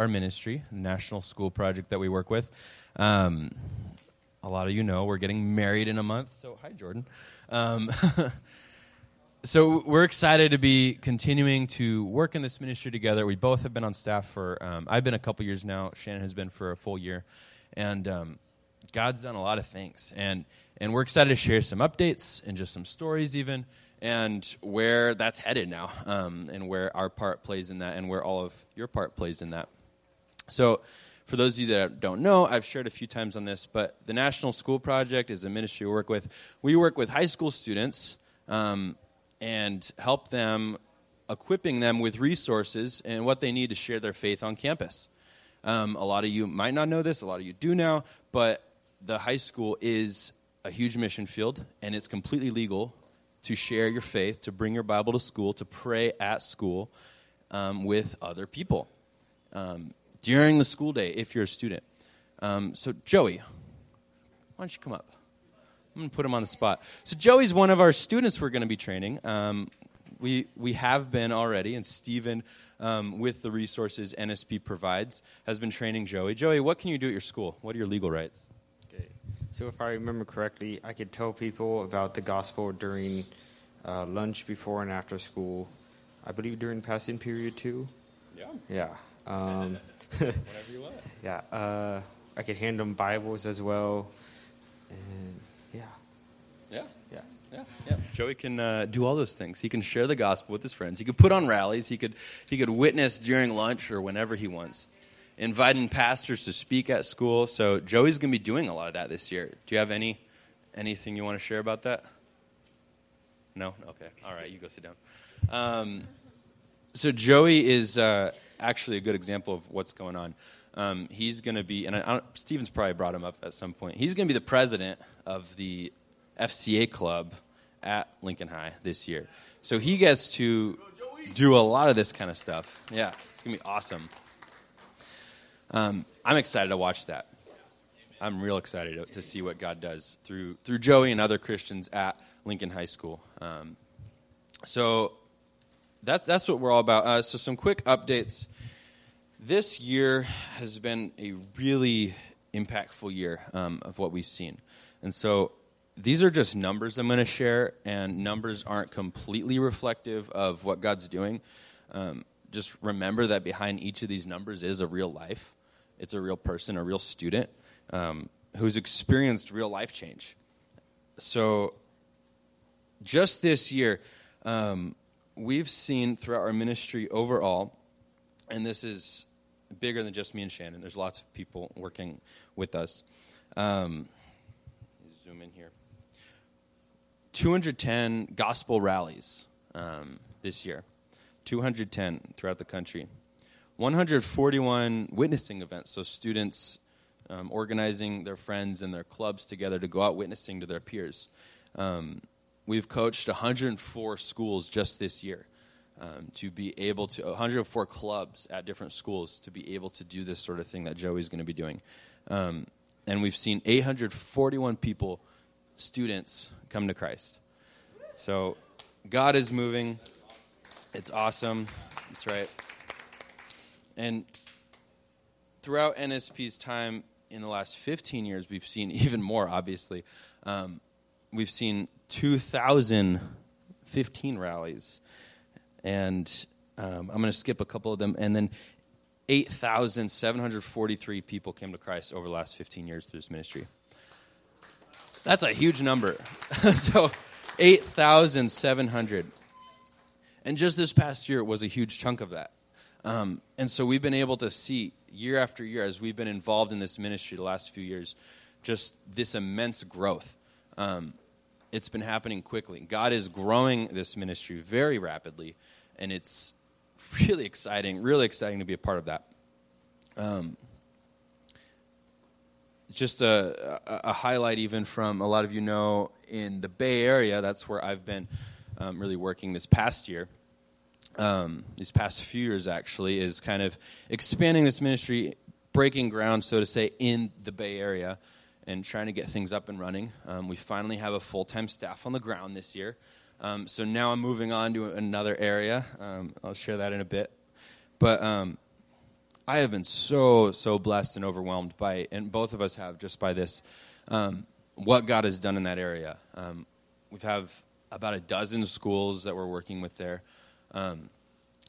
our ministry, National School Project that we work with. Um, a lot of you know we're getting married in a month. So, hi, Jordan. Um, so, we're excited to be continuing to work in this ministry together. We both have been on staff for, um, I've been a couple years now. Shannon has been for a full year. And um, God's done a lot of things. And, and we're excited to share some updates and just some stories, even, and where that's headed now, um, and where our part plays in that, and where all of your part plays in that. So, for those of you that don't know, I've shared a few times on this, but the National School Project is a ministry we work with. We work with high school students um, and help them, equipping them with resources and what they need to share their faith on campus. Um, a lot of you might not know this, a lot of you do now, but the high school is a huge mission field, and it's completely legal to share your faith, to bring your Bible to school, to pray at school um, with other people. Um, during the school day if you're a student. Um, so, Joey, why don't you come up? I'm going to put him on the spot. So, Joey's one of our students we're going to be training. Um, we, we have been already, and Stephen, um, with the resources NSP provides, has been training Joey. Joey, what can you do at your school? What are your legal rights? Okay. So, if I remember correctly, I could tell people about the gospel during uh, lunch, before, and after school. I believe during passing period, too. Yeah. Yeah. Um, Whatever you want. yeah. Uh, I could hand them Bibles as well. And yeah. Yeah. Yeah. Yeah, yeah. Joey can uh, do all those things. He can share the gospel with his friends. He could put on rallies. He could he could witness during lunch or whenever he wants. Inviting pastors to speak at school. So Joey's going to be doing a lot of that this year. Do you have any anything you want to share about that? No. Okay. All right. You go sit down. Um, so Joey is uh, actually a good example of what's going on. Um, he's going to be, and I, Stephen's probably brought him up at some point. He's going to be the president of the FCA club at Lincoln High this year. So he gets to do a lot of this kind of stuff. Yeah, it's going to be awesome. Um, I'm excited to watch that. I'm real excited to, to, see what God does through through Joey and other Christians at Lincoln High School. Um, so that's that's what we're all about. Uh, so some quick updates. This year has been a really impactful year um, of what we've seen, and so these are just numbers I'm going to share, and numbers aren't completely reflective of what God's doing. Um, just remember that behind each of these numbers is a real life. It's a real person, a real student um, who's experienced real life change. So, just this year, um, we've seen throughout our ministry overall, and this is bigger than just me and Shannon. There's lots of people working with us. Um, zoom in here. 210 gospel rallies um, this year, 210 throughout the country, 141 witnessing events, so students um, organizing their friends and their clubs together to go out witnessing to their peers. Um, we've coached 104 schools just this year. Um, to be able to 104 clubs at different schools to be able to do this sort of thing that Joey's going to be doing, um, and we've seen 841 people, students, come to Christ. So God is moving. It's awesome. That's right. And throughout NSP's time in the last 15 years, we've seen even more, obviously. Um, we've seen 2,015 rallies. And um, I'm going to skip a couple of them. And then 8,743 people came to Christ over the last 15 years through this ministry. That's a huge number. so, 8,700. And just this past year it was a huge chunk of that. Um, and so we've been able to see year after year as we've been involved in this ministry the last few years, just this immense growth. Um, it's been happening quickly. God is growing this ministry very rapidly, and it's really exciting, really exciting to be a part of that. Um, just a, a, a, highlight, even from a lot of you know in the Bay Area, that's where I've been um, really working this past year. Um, these past few years, actually, is kind of expanding this ministry, breaking ground, so to say, in the Bay Area and trying to get things up and running. Um, we finally have a full time staff on the ground this year. Um, so now I'm moving on to another area. Um, I'll share that in a bit. But um, I have been so so blessed and overwhelmed by, and both of us have just by this, um, what God has done in that area. Um, we have about a dozen schools that we're working with there. Um,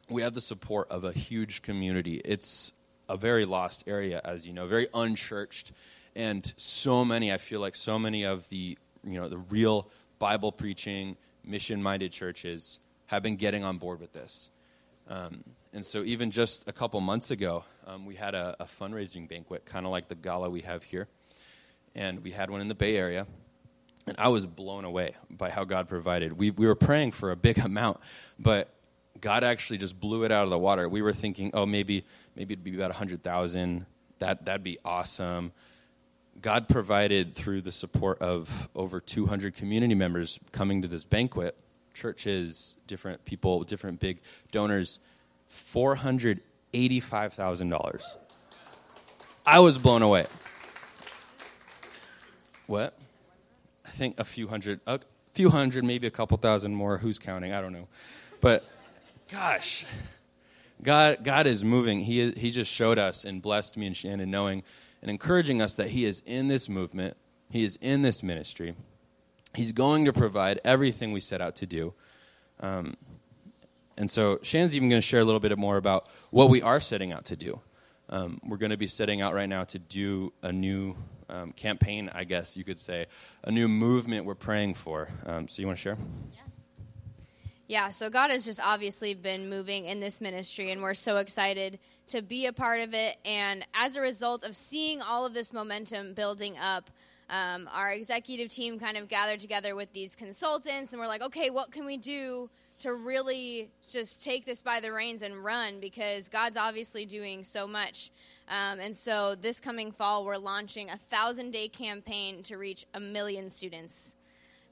we have the support of a huge community. It's a very lost area, as you know, very unchurched, and so many. I feel like so many of the you know the real Bible preaching, mission minded churches have been getting on board with this. Um, and so, even just a couple months ago, um, we had a, a fundraising banquet, kind of like the gala we have here. And we had one in the Bay Area. And I was blown away by how God provided. We, we were praying for a big amount, but God actually just blew it out of the water. We were thinking, oh, maybe, maybe it'd be about 100,000. That, that'd be awesome. God provided through the support of over 200 community members coming to this banquet, churches, different people, different big donors, $485,000. I was blown away. What? I think a few hundred, a few hundred, maybe a couple thousand more. Who's counting? I don't know. But gosh, God, God is moving. He, he just showed us and blessed me and Shannon knowing and encouraging us that He is in this movement, He is in this ministry. He's going to provide everything we set out to do. Um, and so Shannon's even going to share a little bit more about what we are setting out to do. Um, we're going to be setting out right now to do a new um, campaign, I guess you could say, a new movement we're praying for. Um, so you want to share? Yeah. Yeah, so God has just obviously been moving in this ministry, and we're so excited to be a part of it. And as a result of seeing all of this momentum building up, um, our executive team kind of gathered together with these consultants, and we're like, okay, what can we do to really just take this by the reins and run? Because God's obviously doing so much. Um, and so this coming fall, we're launching a thousand day campaign to reach a million students.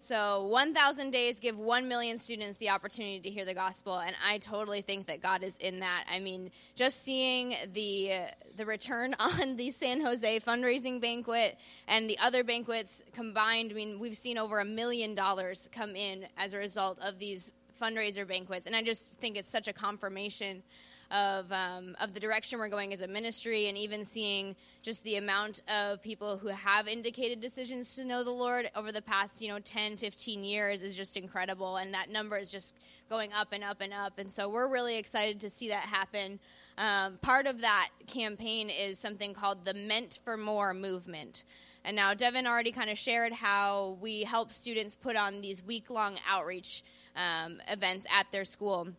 So 1,000 days give 1 million students the opportunity to hear the gospel, and I totally think that God is in that. I mean, just seeing the the return on the San Jose fundraising banquet and the other banquets combined, I mean, we've seen over a million dollars come in as a result of these fundraiser banquets, and I just think it's such a confirmation of um, of the direction we're going as a ministry, and even seeing just the amount of people who have indicated decisions to know the Lord over the past, you know, 10, 15 years is just incredible, and that number is just going up and up and up. And so we're really excited to see that happen. Um, part of that campaign is something called the Meant for More movement. And now Devin already kind of shared how we help students put on these week long outreach um, events at their school.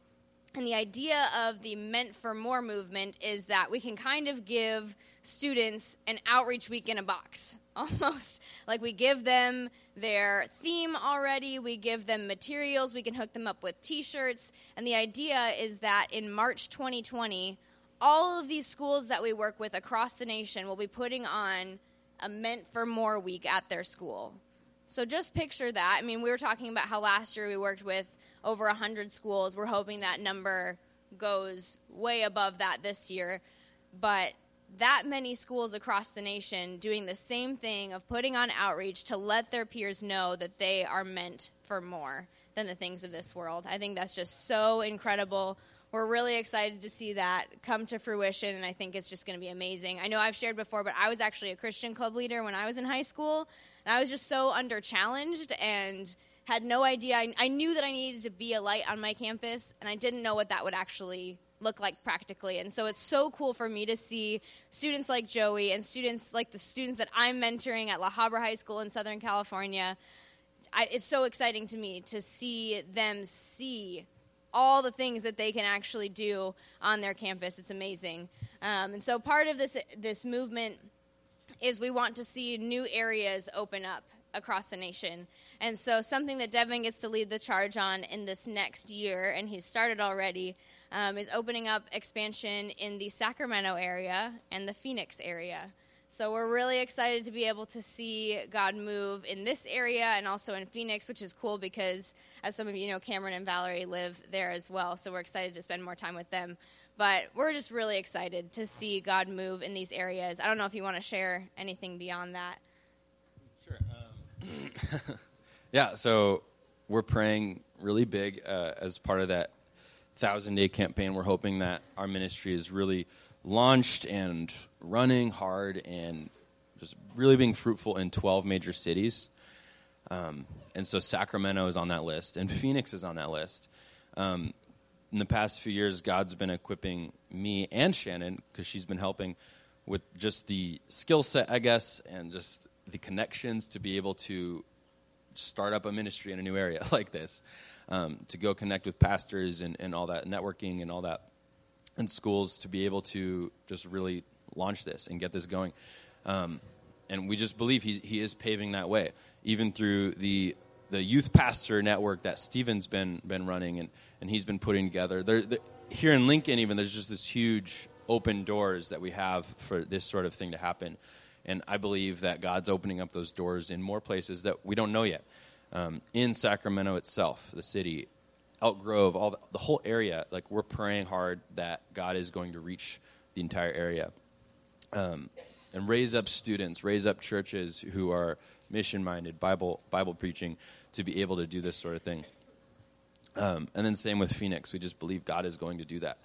And the idea of the Meant for More movement is that we can kind of give students an outreach week in a box, almost. Like we give them their theme already, we give them materials, we can hook them up with t shirts. And the idea is that in March 2020, all of these schools that we work with across the nation will be putting on a Meant for More week at their school. So just picture that. I mean, we were talking about how last year we worked with over 100 schools. We're hoping that number goes way above that this year. But that many schools across the nation doing the same thing of putting on outreach to let their peers know that they are meant for more than the things of this world. I think that's just so incredible. We're really excited to see that come to fruition, and I think it's just going to be amazing. I know I've shared before, but I was actually a Christian club leader when I was in high school, and I was just so under challenged and had no idea. I, I, knew that I needed to be a light on my campus, and I didn't know what that would actually look like practically. And so it's so cool for me to see students like Joey and students like the students that I'm mentoring at La Habra High School in Southern California. I, it's so exciting to me to see them see all the things that they can actually do on their campus. It's amazing. Um, and so part of this this movement is we want to see new areas open up across the nation. And so, something that Devin gets to lead the charge on in this next year, and he's started already, um, is opening up expansion in the Sacramento area and the Phoenix area. So, we're really excited to be able to see God move in this area and also in Phoenix, which is cool because, as some of you know, Cameron and Valerie live there as well. So, we're excited to spend more time with them. But we're just really excited to see God move in these areas. I don't know if you want to share anything beyond that. Sure. Um, Yeah, so we're praying really big uh, as part of that thousand day campaign. We're hoping that our ministry is really launched and running hard and just really being fruitful in 12 major cities. Um, and so Sacramento is on that list, and Phoenix is on that list. Um, in the past few years, God's been equipping me and Shannon because she's been helping with just the skill set, I guess, and just the connections to be able to start up a ministry in a new area like this, um, to go connect with pastors and, and all that networking and all that, and schools to be able to just really launch this and get this going. Um, and we just believe he, he is paving that way, even through the the youth pastor network that Stephen's been been running and, and he's been putting together. There, there, here in Lincoln, even there's just this huge open doors that we have for this sort of thing to happen. And I believe that God's opening up those doors in more places that we don't know yet. Um, in Sacramento itself, the city, Elk Grove, all the, the, whole area, like we're praying hard that God is going to reach the entire area. Um, and raise up students, raise up churches who are mission minded, Bible Bible preaching, to be able to do this sort of thing. Um, and then same with Phoenix, we just believe God is going to do that.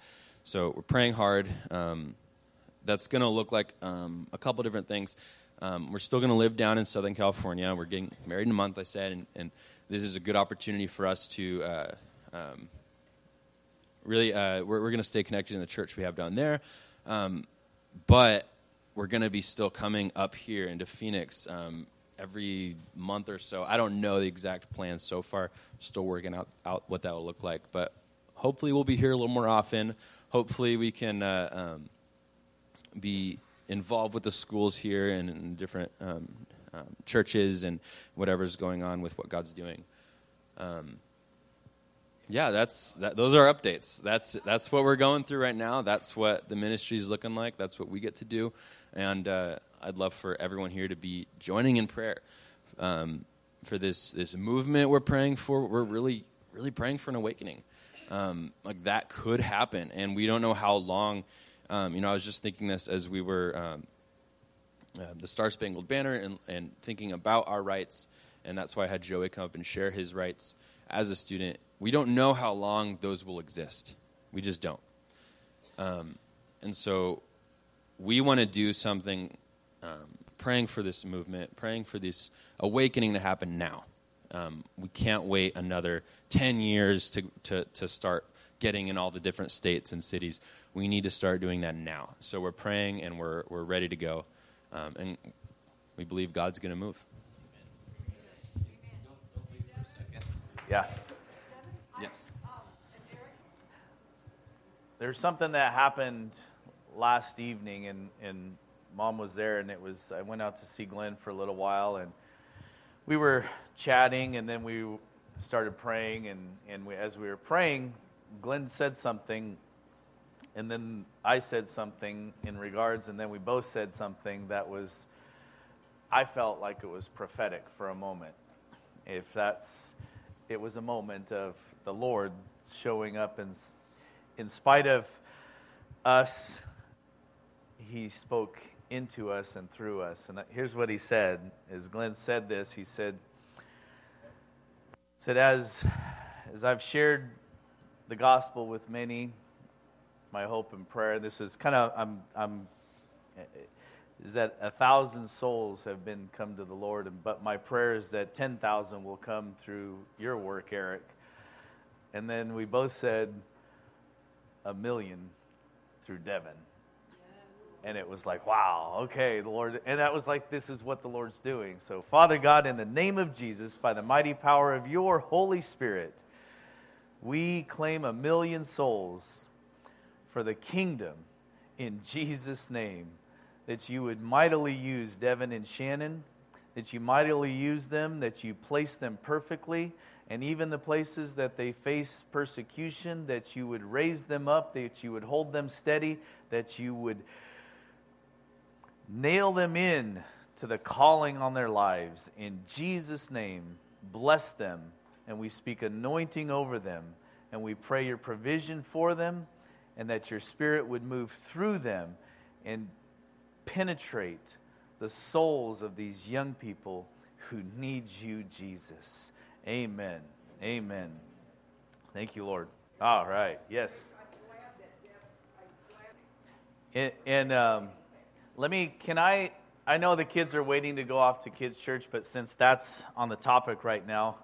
So we're praying hard. Um, that's going to look like um, a couple different things. Um, we're still going to live down in Southern California. We're getting married in a month, I said, and, and this is a good opportunity for us to uh, um, really, uh, we're, we're going to stay connected in the church we have down there. Um, but we're going to be still coming up here into Phoenix um, every month or so. I don't know the exact plans so far. Still working out, out what that will look like. But hopefully, we'll be here a little more often. Hopefully, we can. Uh, um, be involved with the schools here and in different um, um, churches and whatever's going on with what God's doing. Um, yeah, that's that, those are updates. That's that's what we're going through right now. That's what the ministry is looking like. That's what we get to do, and uh, I'd love for everyone here to be joining in prayer um, for this this movement we're praying for. We're really really praying for an awakening. Um, like that could happen, and we don't know how long um, you know, I was just thinking this as we were um, uh, the Star Spangled Banner and, and thinking about our rights, and that's why I had Joey come up and share his rights as a student. We don't know how long those will exist. We just don't. Um, and so we want to do something um, praying for this movement, praying for this awakening to happen now. Um, we can't wait another 10 years to, to, to start getting in all the different states and cities we need to start doing that now. So we're praying and we're, we're ready to go. Um, and we believe God's going to move. Yeah. Yes. There's something that happened last evening, and, and mom was there, and it was I went out to see Glenn for a little while, and we were chatting, and then we started praying, and, and we, as we were praying, Glenn said something and then I said something in regards, and then we both said something that was, I felt like it was prophetic for a moment. If that's, it was a moment of the Lord showing up, and in spite of us, He spoke into us and through us. And here's what He said: As Glenn said this, He said, said as as I've shared the gospel with many my hope and prayer. This is kind of I'm I'm is that a thousand souls have been come to the Lord, and but my prayer is that ten thousand will come through your work, Eric. And then we both said a million through Devin. And it was like, wow, okay, the Lord. And that was like, this is what the Lord's doing. So, Father God, in the name of Jesus, by the mighty power of your Holy Spirit, we claim a million souls for the kingdom in Jesus' name. That you would mightily use Devin and Shannon, that you mightily use them, that you place them perfectly, and even the places that they face persecution, that you would raise them up, that you would hold them steady, that you would nail them in to the calling on their lives. In Jesus' name, bless them, and we speak anointing over them, and we pray your provision for them and that your spirit would move through them and penetrate the souls of these young people who need you, Jesus. Amen. Amen. Thank you, Lord. All right. Yes. And, and um, let me, can I, I know the kids are waiting to go off to kids' church, but since that's on the topic right now,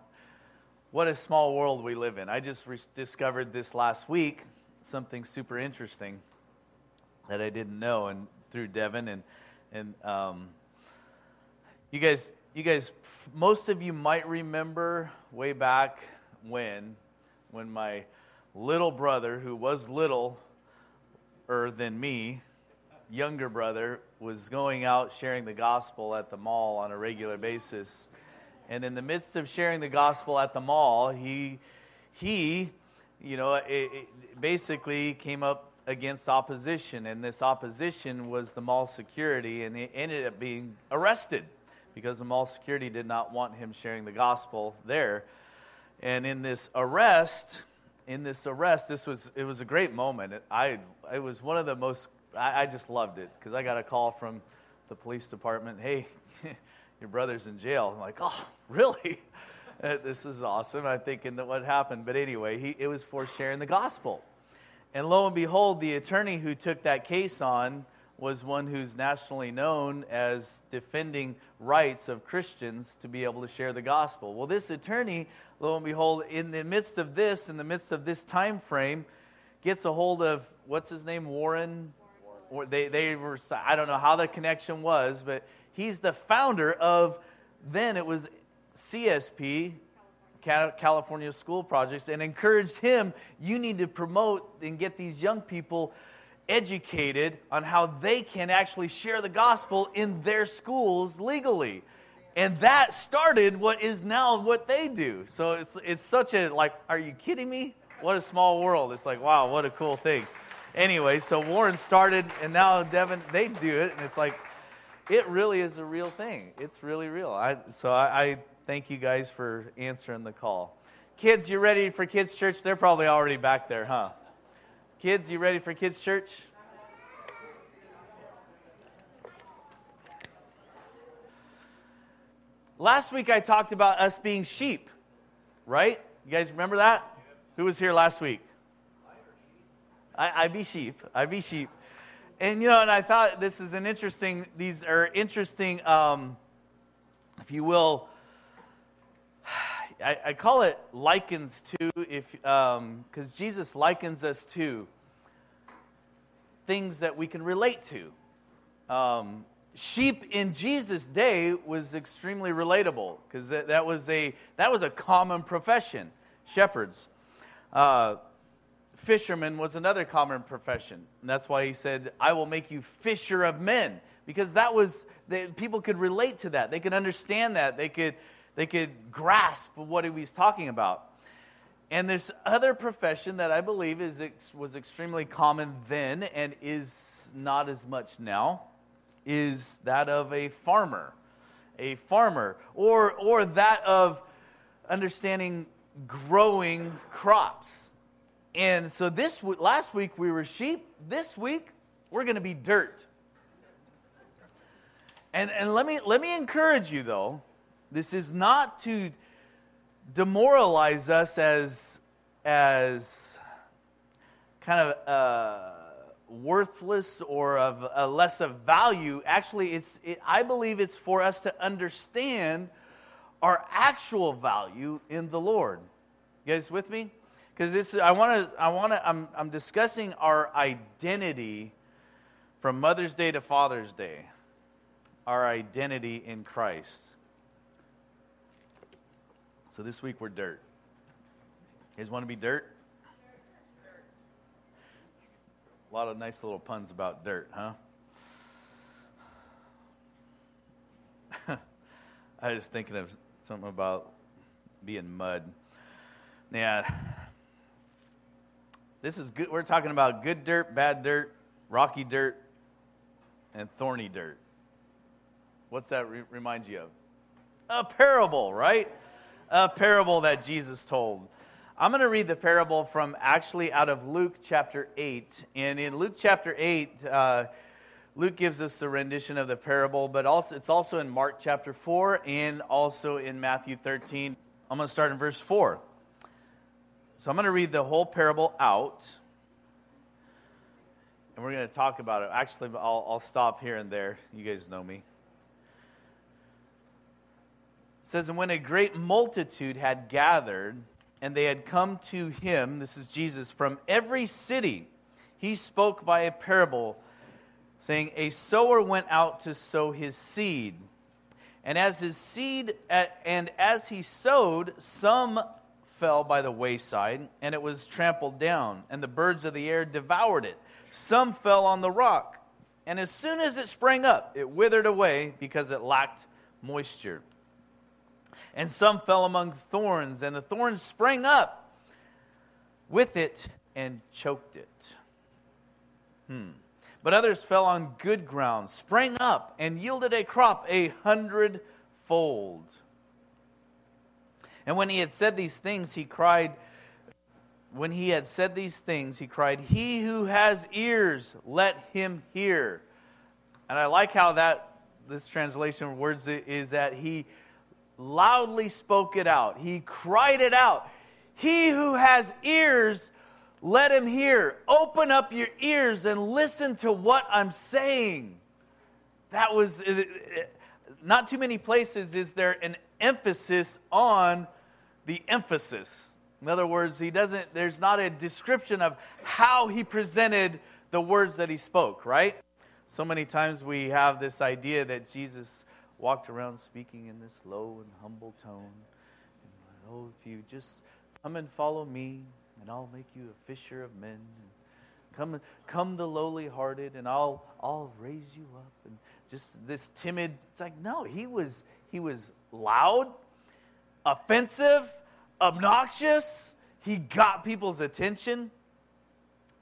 what a small world we live in. I just re- discovered this last week, something super interesting that I didn't know, and through Devin and and um, you guys, you guys, most of you might remember way back when, when my little brother, who was littler than me, younger brother, was going out sharing the gospel at the mall on a regular basis. And in the midst of sharing the gospel at the mall, he, he you know, it, it basically came up against opposition, and this opposition was the mall security, and he ended up being arrested because the mall security did not want him sharing the gospel there. And in this arrest, in this arrest, this was it was a great moment. I it was one of the most I, I just loved it because I got a call from the police department. Hey, your brother's in jail. I'm like, oh, really? Uh, this is awesome. I'm thinking that what happened, but anyway, he, it was for sharing the gospel. And lo and behold, the attorney who took that case on was one who's nationally known as defending rights of Christians to be able to share the gospel. Well, this attorney, lo and behold, in the midst of this, in the midst of this time frame, gets a hold of what's his name, Warren. Or they, they were, I don't know how the connection was, but he's the founder of, then it was CSP, California School Projects and encouraged him you need to promote and get these young people educated on how they can actually share the gospel in their schools legally. And that started what is now what they do. So it's, it's such a, like, are you kidding me? What a small world. It's like, wow, what a cool thing. Anyway, so Warren started, and now Devin, they do it, and it's like, it really is a real thing. It's really real. I, so I, I Thank you guys for answering the call. Kids, you ready for kids' church? They're probably already back there, huh? Kids, you ready for kids' church? Last week I talked about us being sheep, right? You guys remember that? Who was here last week? I, I be sheep. I be sheep. And you know, and I thought this is an interesting. These are interesting, um, if you will, I, I call it likens to, if because um, Jesus likens us to things that we can relate to. Um, sheep in Jesus' day was extremely relatable because that, that, was a that was a common profession. Shepherds, uh, fishermen was another common profession, and that's why he said, "I will make you fisher of men," because that was they, people could relate to that. They could understand that. They could they could grasp what he was talking about. And this other profession that I believe is, was extremely common then and is not as much now is that of a farmer. A farmer. Or, or that of understanding growing crops. And so this last week we were sheep. This week we're going to be dirt. And, and let, me, let me encourage you, though, this is not to demoralize us as, as kind of uh, worthless or of a less of value. Actually, it's, it, I believe it's for us to understand our actual value in the Lord. You guys with me? Because this, I want to, I want to, I'm, I'm discussing our identity from Mother's Day to Father's Day. Our identity in Christ. So this week we're dirt. You guys want to be dirt? A lot of nice little puns about dirt, huh? I was thinking of something about being mud. Yeah. This is good. We're talking about good dirt, bad dirt, rocky dirt, and thorny dirt. What's that re- remind you of? A parable, right? a parable that Jesus told. I'm going to read the parable from actually out of Luke chapter 8. And in Luke chapter 8, uh, Luke gives us the rendition of the parable, but also it's also in Mark chapter 4 and also in Matthew 13. I'm going to start in verse 4. So I'm going to read the whole parable out. and we're going to talk about it. Actually, I'll, I'll stop here and there. You guys know me. It says, And when a great multitude had gathered, and they had come to him, this is Jesus, from every city, he spoke by a parable, saying, A sower went out to sow his seed. And as his seed, and as he sowed, some fell by the wayside, and it was trampled down, and the birds of the air devoured it. Some fell on the rock, and as soon as it sprang up, it withered away because it lacked moisture. And some fell among thorns, and the thorns sprang up with it and choked it. Hmm. But others fell on good ground, sprang up, and yielded a crop a hundredfold. And when he had said these things, he cried, when he had said these things, he cried, He who has ears, let him hear. And I like how that this translation of words is that he loudly spoke it out. He cried it out. He who has ears, let him hear. Open up your ears and listen to what I'm saying. That was not too many places is there an emphasis on the emphasis. In other words, he doesn't there's not a description of how he presented the words that he spoke, right? So many times we have this idea that Jesus walked around speaking in this low and humble tone. And, oh, if you just come and follow me, and I'll make you a fisher of men. Come, come the lowly hearted, and I'll, I'll raise you up. And just this timid. It's like no, he was he was loud, offensive, obnoxious. He got people's attention.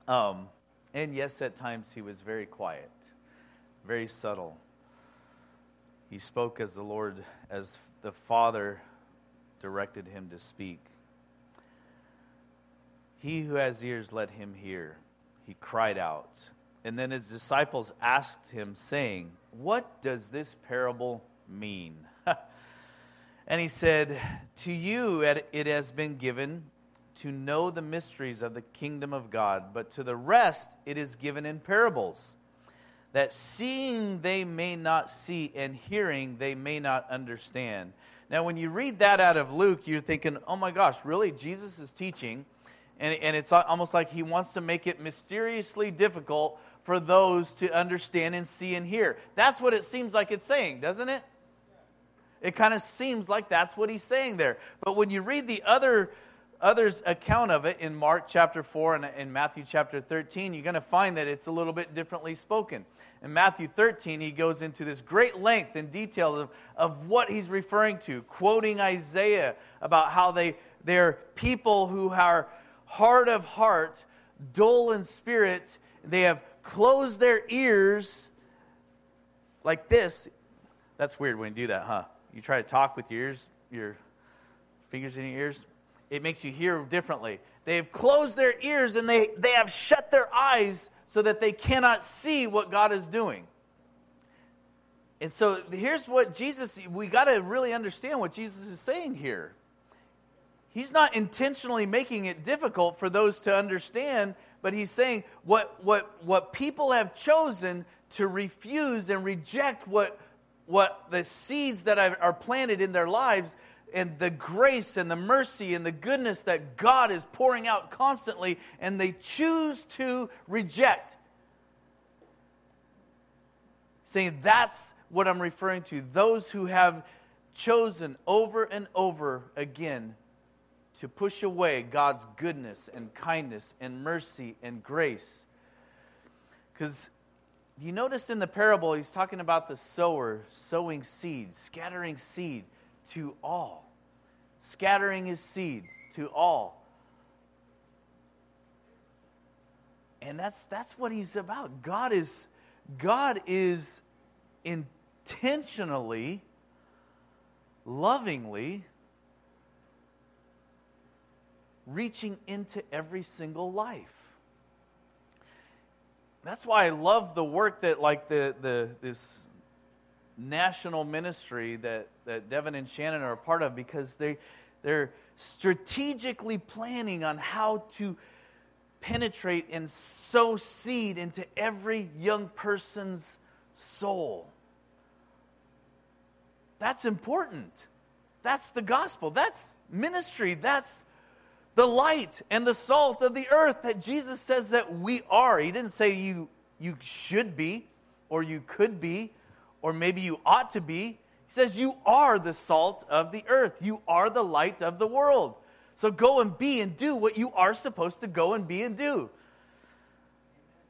Um, and yes, at times he was very quiet, very subtle. He spoke as the Lord, as the Father directed him to speak. He who has ears, let him hear. He cried out. And then his disciples asked him, saying, What does this parable mean? And he said, To you it has been given to know the mysteries of the kingdom of God, but to the rest it is given in parables that seeing they may not see and hearing they may not understand. Now, when you read that out of Luke, you're thinking, oh my gosh, really? Jesus is teaching, and, and it's almost like he wants to make it mysteriously difficult for those to understand and see and hear. That's what it seems like it's saying, doesn't it? It kind of seems like that's what he's saying there. But when you read the other others' account of it in Mark chapter 4 and in Matthew chapter 13, you're going to find that it's a little bit differently spoken. In Matthew 13, he goes into this great length and detail of, of what he's referring to, quoting Isaiah about how they, they're people who are hard of heart, dull in spirit. They have closed their ears like this. That's weird when you do that, huh? You try to talk with your ears, your fingers in your ears it makes you hear differently. They have closed their ears and they, they have shut their eyes so that they cannot see what God is doing. And so here's what Jesus, we got to really understand what Jesus is saying here. He's not intentionally making it difficult for those to understand, but he's saying what, what, what people have chosen to refuse and reject what, what the seeds that are planted in their lives and the grace and the mercy and the goodness that God is pouring out constantly, and they choose to reject. Saying that's what I'm referring to. Those who have chosen over and over again to push away God's goodness and kindness and mercy and grace. Because you notice in the parable, he's talking about the sower sowing seed, scattering seed to all, scattering his seed to all. And that's, that's what he's about. God is, God is intentionally, lovingly reaching into every single life. That's why I love the work that, like, the, the, this national ministry that, that Devin and Shannon are a part of because they, they're strategically planning on how to penetrate and sow seed into every young person's soul. That's important. That's the gospel. That's ministry. That's the light and the salt of the earth that Jesus says that we are. He didn't say you, you should be, or you could be, or maybe you ought to be. He says you are the salt of the earth. You are the light of the world. So go and be and do what you are supposed to go and be and do.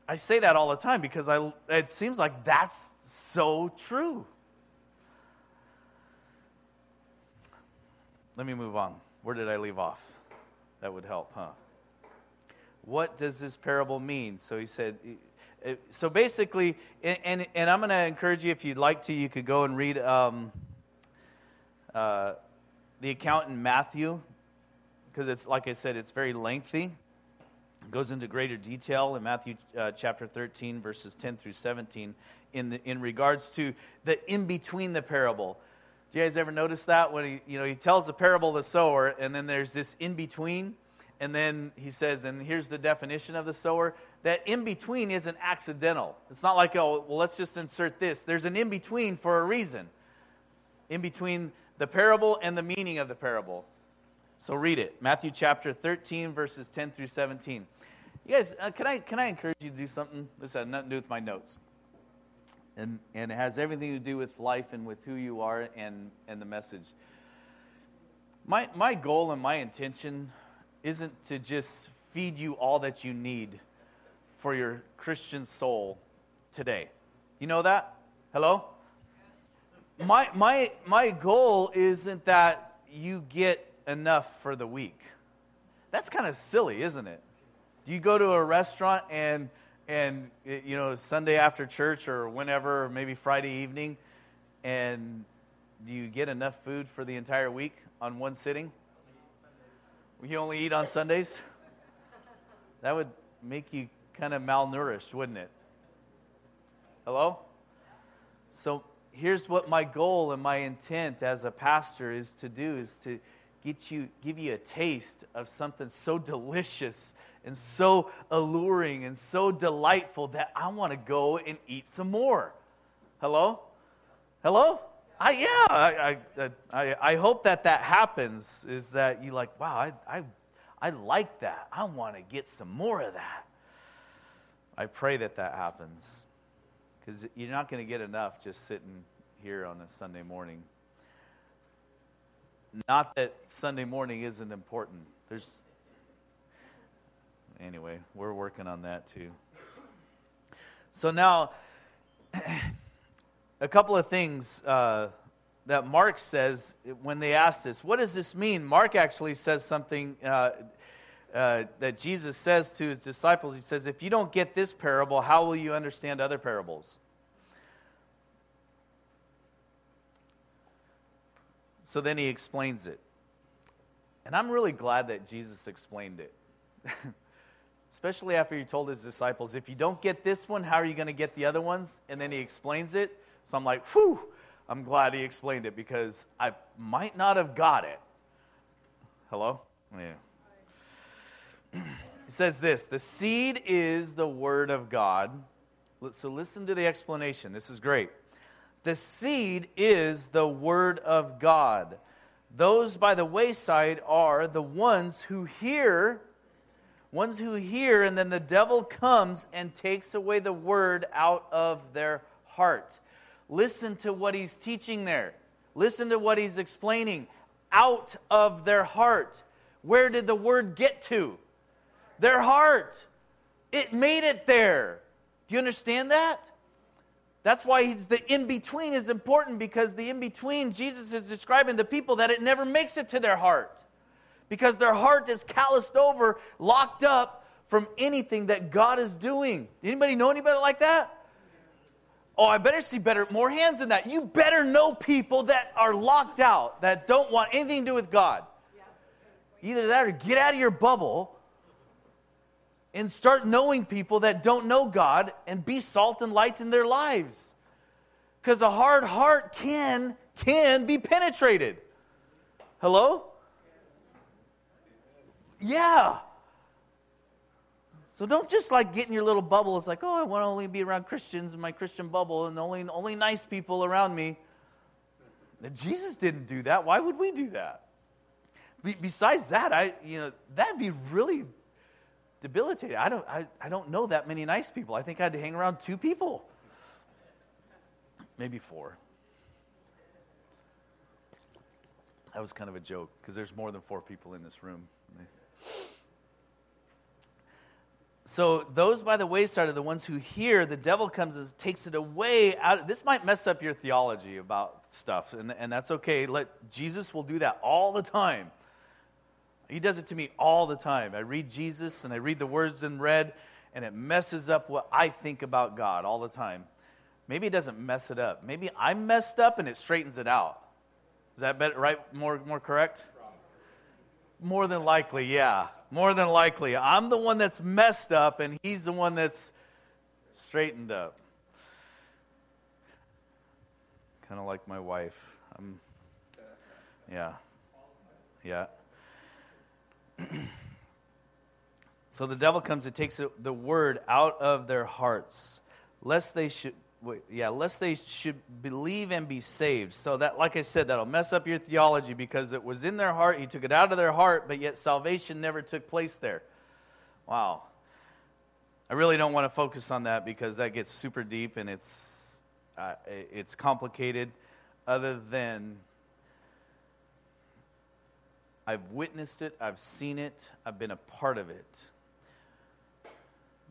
I say that all the time because I, it seems like that's so true. Let me move on. Where did I leave off? That would help, huh? What does this parable mean? So he said, so basically, and, and, and I'm going to encourage you, if you'd like to, you could go and read um, uh, the account in Matthew, because it's, like I said, it's very lengthy. It goes into greater detail in Matthew uh, chapter 13, verses 10 through 17, in, the, in regards to the in between the parable. Do you guys ever notice that when he, you know, he tells the parable of the sower, and then there's this in between, and then he says, and here's the definition of the sower. That in between isn't accidental. It's not like, oh, well, let's just insert this. There's an in between for a reason. In between the parable and the meaning of the parable. So read it. Matthew chapter 13, verses 10 through 17. You guys, uh, can, I, can I encourage you to do something? This has nothing to do with my notes and, and it has everything to do with life and with who you are and, and the message. My, my goal and my intention isn't to just feed you all that you need for your Christian soul today. You know that? Hello? My, my, my goal isn't that you get enough for the week. That's kind of silly, isn't it? Do you go to a restaurant and and you know Sunday after church or whenever, maybe Friday evening, and do you get enough food for the entire week on one sitting? You only eat on Sundays? That would make you kind of malnourished, wouldn't it? Hello? So here's what my goal and my intent as a pastor is to do is to get you give you a taste of something so delicious and so alluring and so delightful that I want to go and eat some more. Hello? Hello? I, yeah, I, I, I, I hope that that happens. Is that you like, wow, I, I, I like that. I want to get some more of that. I pray that that happens because you're not going to get enough just sitting here on a Sunday morning. Not that Sunday morning isn't important. There's anyway, we're working on that too. So now, a couple of things uh, that Mark says when they ask this. What does this mean? Mark actually says something uh, uh, that Jesus says to his disciples. He says, If you don't get this parable, how will you understand other parables? So then he explains it. And I'm really glad that Jesus explained it. especially after he told his disciples, if you don't get this one, how are you going to get the other ones? And then he explains it. So I'm like, whew, I'm glad he explained it because I might not have got it. Hello? Yeah. He says this the seed is the word of God. So listen to the explanation. This is great. The seed is the word of God. Those by the wayside are the ones who hear ones who hear, and then the devil comes and takes away the word out of their heart. Listen to what he's teaching there. Listen to what he's explaining. Out of their heart. Where did the word get to? Their heart. It made it there. Do you understand that? That's why the in between is important because the in between, Jesus is describing the people that it never makes it to their heart because their heart is calloused over, locked up from anything that God is doing. Anybody know anybody like that? Oh, I better see better, more hands than that. You better know people that are locked out, that don't want anything to do with God. Either that or get out of your bubble and start knowing people that don't know God and be salt and light in their lives. Because a hard heart can can be penetrated. Hello? Yeah. So don't just like get in your little bubble. It's like, oh, I want to only be around Christians in my Christian bubble and only, only nice people around me. Jesus didn't do that. Why would we do that? Be- besides that, I, you know, that'd be really debilitating. I don't, I, I don't know that many nice people. I think I had to hang around two people, maybe four. That was kind of a joke because there's more than four people in this room. So those by the wayside are the ones who hear. The devil comes and takes it away. Out. This might mess up your theology about stuff, and, and that's okay. Let Jesus will do that all the time. He does it to me all the time. I read Jesus and I read the words in red, and it messes up what I think about God all the time. Maybe it doesn't mess it up. Maybe I'm messed up and it straightens it out. Is that better, right? More, more correct? More than likely, yeah. More than likely. I'm the one that's messed up, and he's the one that's straightened up. Kind of like my wife. I'm, yeah. Yeah. so the devil comes and takes the word out of their hearts, lest they should yeah, lest they should believe and be saved. So that, like I said, that'll mess up your theology because it was in their heart. He took it out of their heart, but yet salvation never took place there. Wow. I really don't want to focus on that because that gets super deep and it's uh, it's complicated. Other than I've witnessed it, I've seen it, I've been a part of it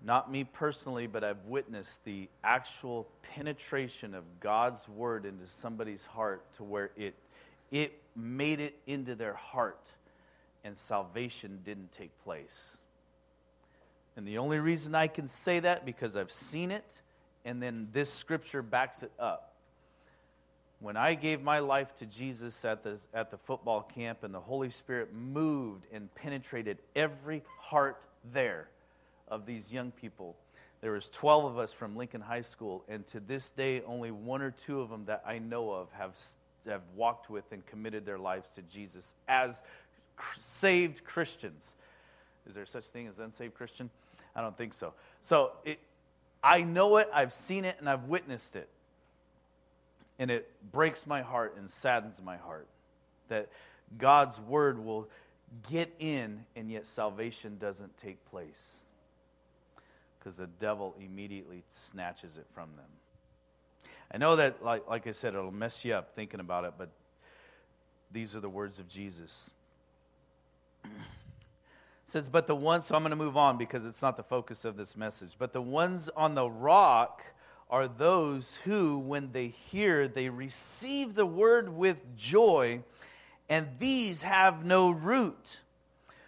not me personally, but I've witnessed the actual penetration of God's word into somebody's heart to where it, it made it into their heart and salvation didn't take place. And the only reason I can say that because I've seen it and then this scripture backs it up. When I gave my life to Jesus at the, at the football camp and the Holy Spirit moved and penetrated every heart there of these young people. There was 12 of us from Lincoln High School, and to this day, only one or two of them that I know of have, have walked with and committed their lives to Jesus as saved Christians. Is there such thing as unsaved Christian? I don't think so. So it, I know it, I've seen it, and I've witnessed it. And it breaks my heart and saddens my heart that God's word will get in, and yet salvation doesn't take place because the devil immediately snatches it from them. I know that, like, like I said, it'll mess you up thinking about it, but these are the words of Jesus. it says, But the ones, so I'm going to move on because it's not the focus of this message. But the ones on the rock are those who, when they hear, they receive the word with joy, and these have no root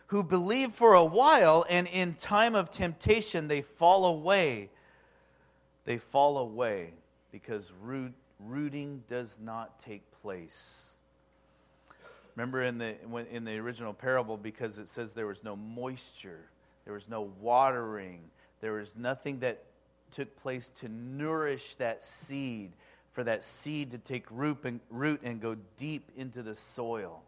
who believe for a while, and in time of temptation they fall away. They fall away because root, rooting does not take place. Remember in the, in the original parable, because it says there was no moisture, there was no watering, there was nothing that took place to nourish that seed, for that seed to take root and, root and go deep into the soil.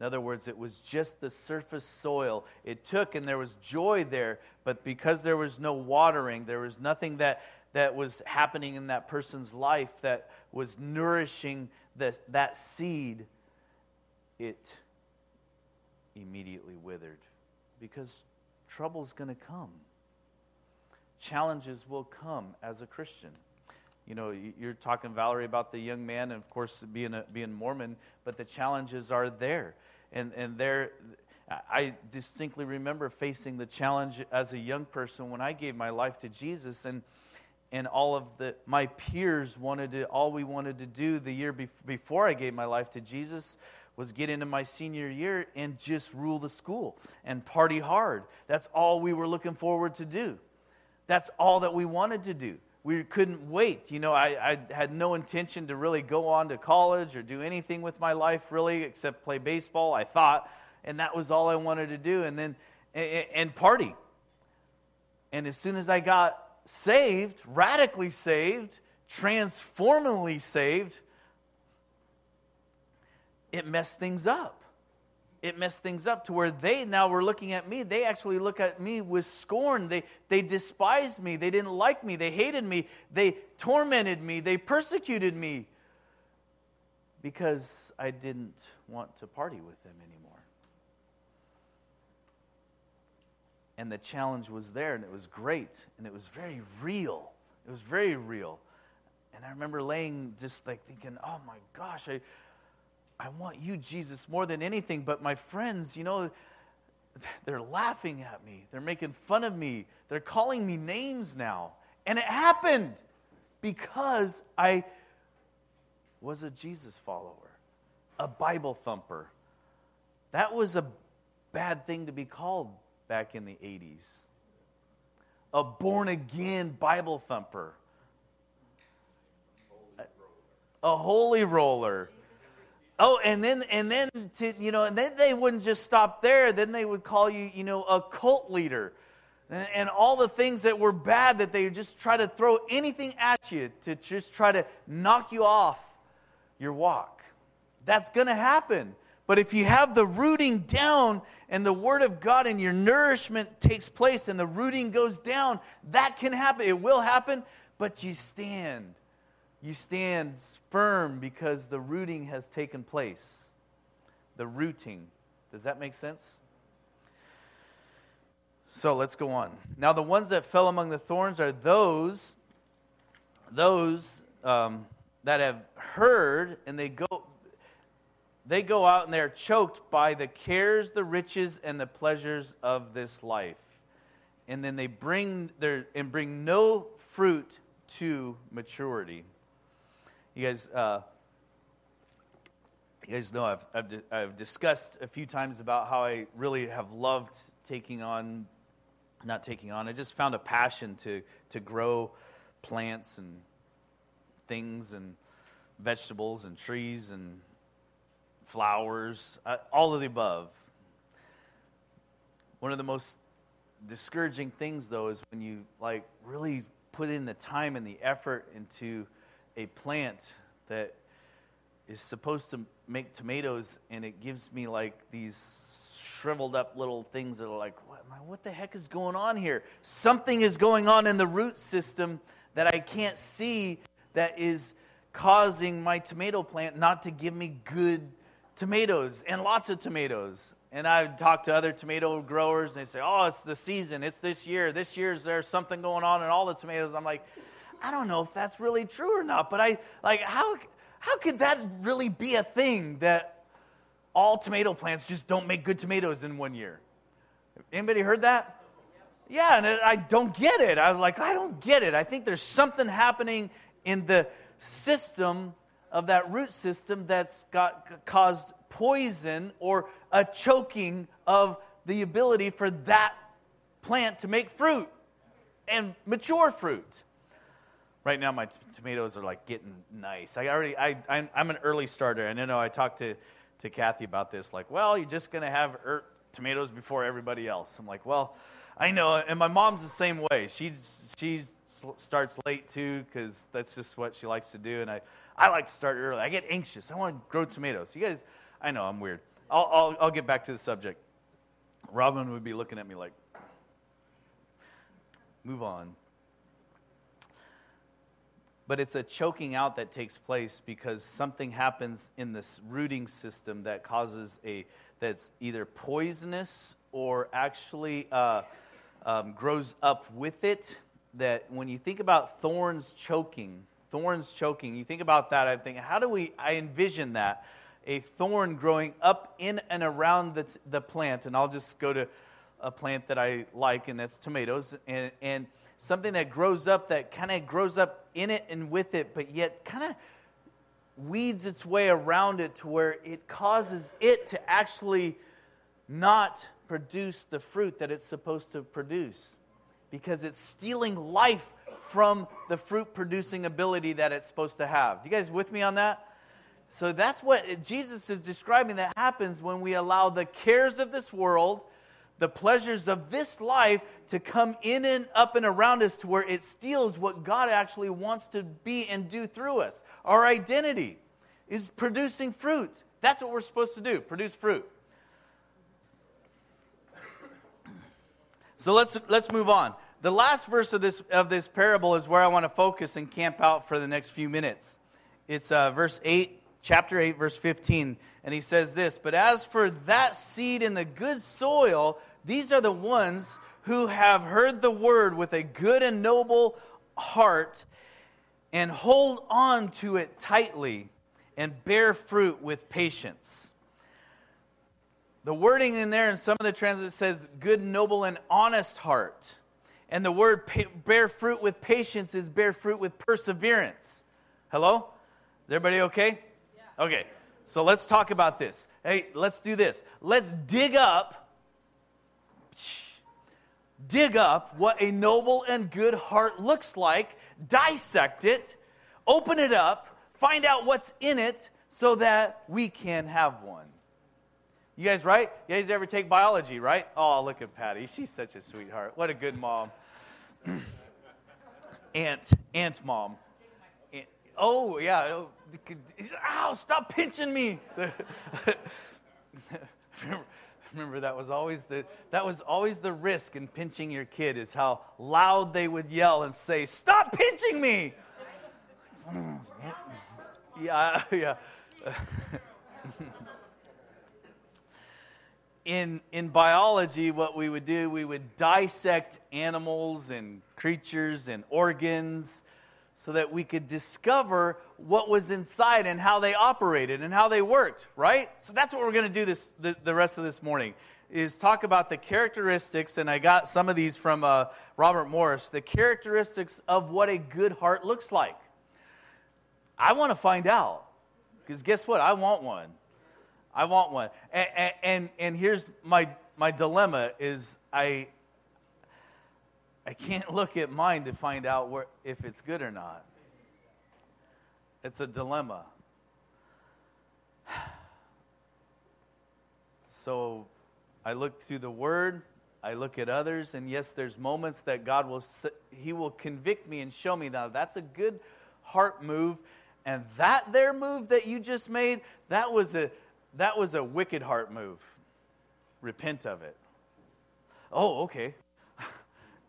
In other words, it was just the surface soil. It took, and there was joy there, but because there was no watering, there was nothing that, that was happening in that person's life that was nourishing the, that seed, it immediately withered. Because trouble's going to come, challenges will come as a Christian you know, you're talking, Valerie, about the young man, and of course, being, a, being Mormon, but the challenges are there. And, and there, I distinctly remember facing the challenge as a young person when I gave my life to Jesus, and, and all of the, my peers wanted to, all we wanted to do the year be, before I gave my life to Jesus was get into my senior year and just rule the school and party hard. That's all we were looking forward to do. That's all that we wanted to do we couldn't wait. You know, I, I, had no intention to really go on to college or do anything with my life, really, except play baseball, I thought. And that was all I wanted to do. And then, and, and party. And as soon as I got saved, radically saved, transformingly saved, it messed things up. It messed things up to where they now were looking at me. They actually look at me with scorn. They, they despised me. They didn't like me. They hated me. They tormented me. They persecuted me because I didn't want to party with them anymore. And the challenge was there, and it was great, and it was very real. It was very real. And I remember laying just like thinking, oh my gosh, I, I want you, Jesus, more than anything. But my friends, you know, they're laughing at me. They're making fun of me. They're calling me names now. And it happened because I was a Jesus follower, a Bible thumper. That was a bad thing to be called back in the 80s. A born again Bible thumper. A, a holy roller. Oh, and then and then to, you know, and then they wouldn't just stop there. Then they would call you, you know, a cult leader, and, and all the things that were bad that they just try to throw anything at you to just try to knock you off your walk. That's going to happen. But if you have the rooting down and the Word of God and your nourishment takes place and the rooting goes down, that can happen. It will happen, but you stand. You stand firm because the rooting has taken place. The rooting. Does that make sense? So let's go on. Now, the ones that fell among the thorns are those, those um, that have heard and they go they go out and they're choked by the cares, the riches, and the pleasures of this life. And then they bring their and bring no fruit to maturity. You guys, uh, you guys know I've, I've, I've discussed a few times about how I really have loved taking on, not taking on, I just found a passion to, to grow plants and things and vegetables and trees and flowers, uh, all of the above. One of the most discouraging things, though, is when you like really put in the time and the effort into a plant that is supposed to make tomatoes, and it gives me like these shriveled up little things that are like, what, what the heck is going on here? Something is going on in the root system that I can't see that is causing my tomato plant not to give me good tomatoes and lots of tomatoes. And I talk to other tomato growers, and they say, "Oh, it's the season. It's this year. This year's there's something going on in all the tomatoes." I'm like, I don't know if that's really true or not, but I like how how could that really be a thing that all tomato plants just don't make good tomatoes in one year? Anybody heard that? Yeah, and I don't get it. I was like, I don't get it. I think there's something happening in the system of that root system that's got caused poison or a choking of the ability for that plant to make fruit and mature fruit. Right now, my t- tomatoes are like getting nice. I already, I, I'm, I'm an early starter, and I know I talked to, to Kathy about this. Like, well, you're just going to have er- tomatoes before everybody else. I'm like, well, I know, and my mom's the same way. She she starts late too because that's just what she likes to do, and I I like to start early. I get anxious. I want to grow tomatoes. You guys, I know I'm weird. I'll, I'll, I'll get back to the subject. Robin would be looking at me like, move on. But it's a choking out that takes place because something happens in this rooting system that causes a, that's either poisonous or actually uh, um, grows up with it. That when you think about thorns choking, thorns choking. You think about that, I think, how do we, I envision that, a thorn growing up in and around the, the plant. And I'll just go to a plant that I like, and that's tomatoes. And, and something that grows up, that kind of grows up in it and with it, but yet kind of weeds its way around it to where it causes it to actually not produce the fruit that it's supposed to produce because it's stealing life from the fruit producing ability that it's supposed to have. You guys with me on that? So that's what Jesus is describing that happens when we allow the cares of this world, the pleasures of this life to come in and up and around us to where it steals what God actually wants to be and do through us. Our identity is producing fruit. That's what we're supposed to do produce fruit. So let's, let's move on. The last verse of this, of this parable is where I want to focus and camp out for the next few minutes. It's uh, verse 8 chapter 8, verse 15. And he says this But as for that seed in the good soil, these are the ones who have heard the word with a good and noble heart and hold on to it tightly and bear fruit with patience. The wording in there in some of the translations says good, noble, and honest heart. And the word bear fruit with patience is bear fruit with perseverance. Hello? Is everybody okay? Okay. So let's talk about this. Hey, let's do this. Let's dig up, dig up what a noble and good heart looks like, dissect it, open it up, find out what's in it so that we can have one. You guys, right? You guys ever take biology, right? Oh, look at Patty. She's such a sweetheart. What a good mom. aunt, aunt mom. Oh, yeah. Oh, ow, stop pinching me. remember, remember that was always the that was always the risk in pinching your kid is how loud they would yell and say, "Stop pinching me." yeah, yeah in, in biology, what we would do, we would dissect animals and creatures and organs so that we could discover what was inside and how they operated and how they worked, right? So that's what we're going to do this, the, the rest of this morning is talk about the characteristics, and I got some of these from uh, Robert Morris, the characteristics of what a good heart looks like. I want to find out, because guess what? I want one. I want one. And, and, and here's my, my dilemma is I, I can't look at mine to find out where, if it's good or not. It's a dilemma. So I look through the Word, I look at others, and yes, there's moments that God will, He will convict me and show me now that's a good heart move. And that there move that you just made, that was a that was a wicked heart move. Repent of it. Oh, okay.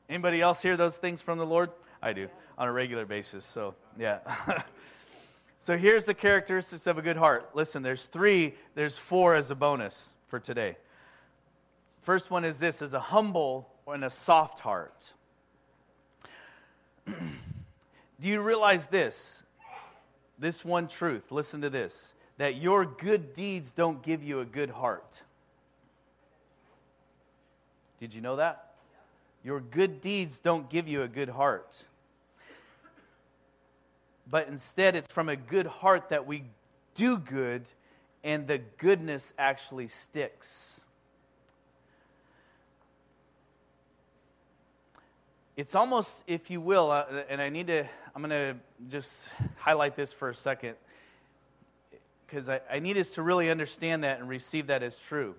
Anybody else hear those things from the Lord? I do on a regular basis. So, yeah. so here's the characteristics of a good heart. Listen, there's three, there's four as a bonus for today. First one is this is a humble and a soft heart. do you realize this? This one truth. Listen to this that your good deeds don't give you a good heart. Did you know that? Your good deeds don't give you a good heart. But instead, it's from a good heart that we do good, and the goodness actually sticks. It's almost, if you will, uh, and I need to, I'm going to just highlight this for a second because I, I need us to really understand that and receive that as true.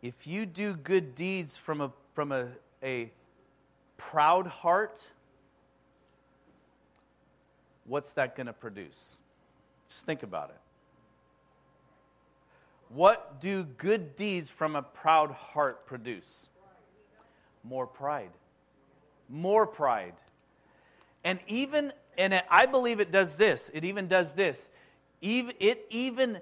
If you do good deeds from a, from a, a proud heart, what's that going to produce? Just think about it. What do good deeds from a proud heart produce? More pride. More pride. And even, and I believe it does this, it even does this it even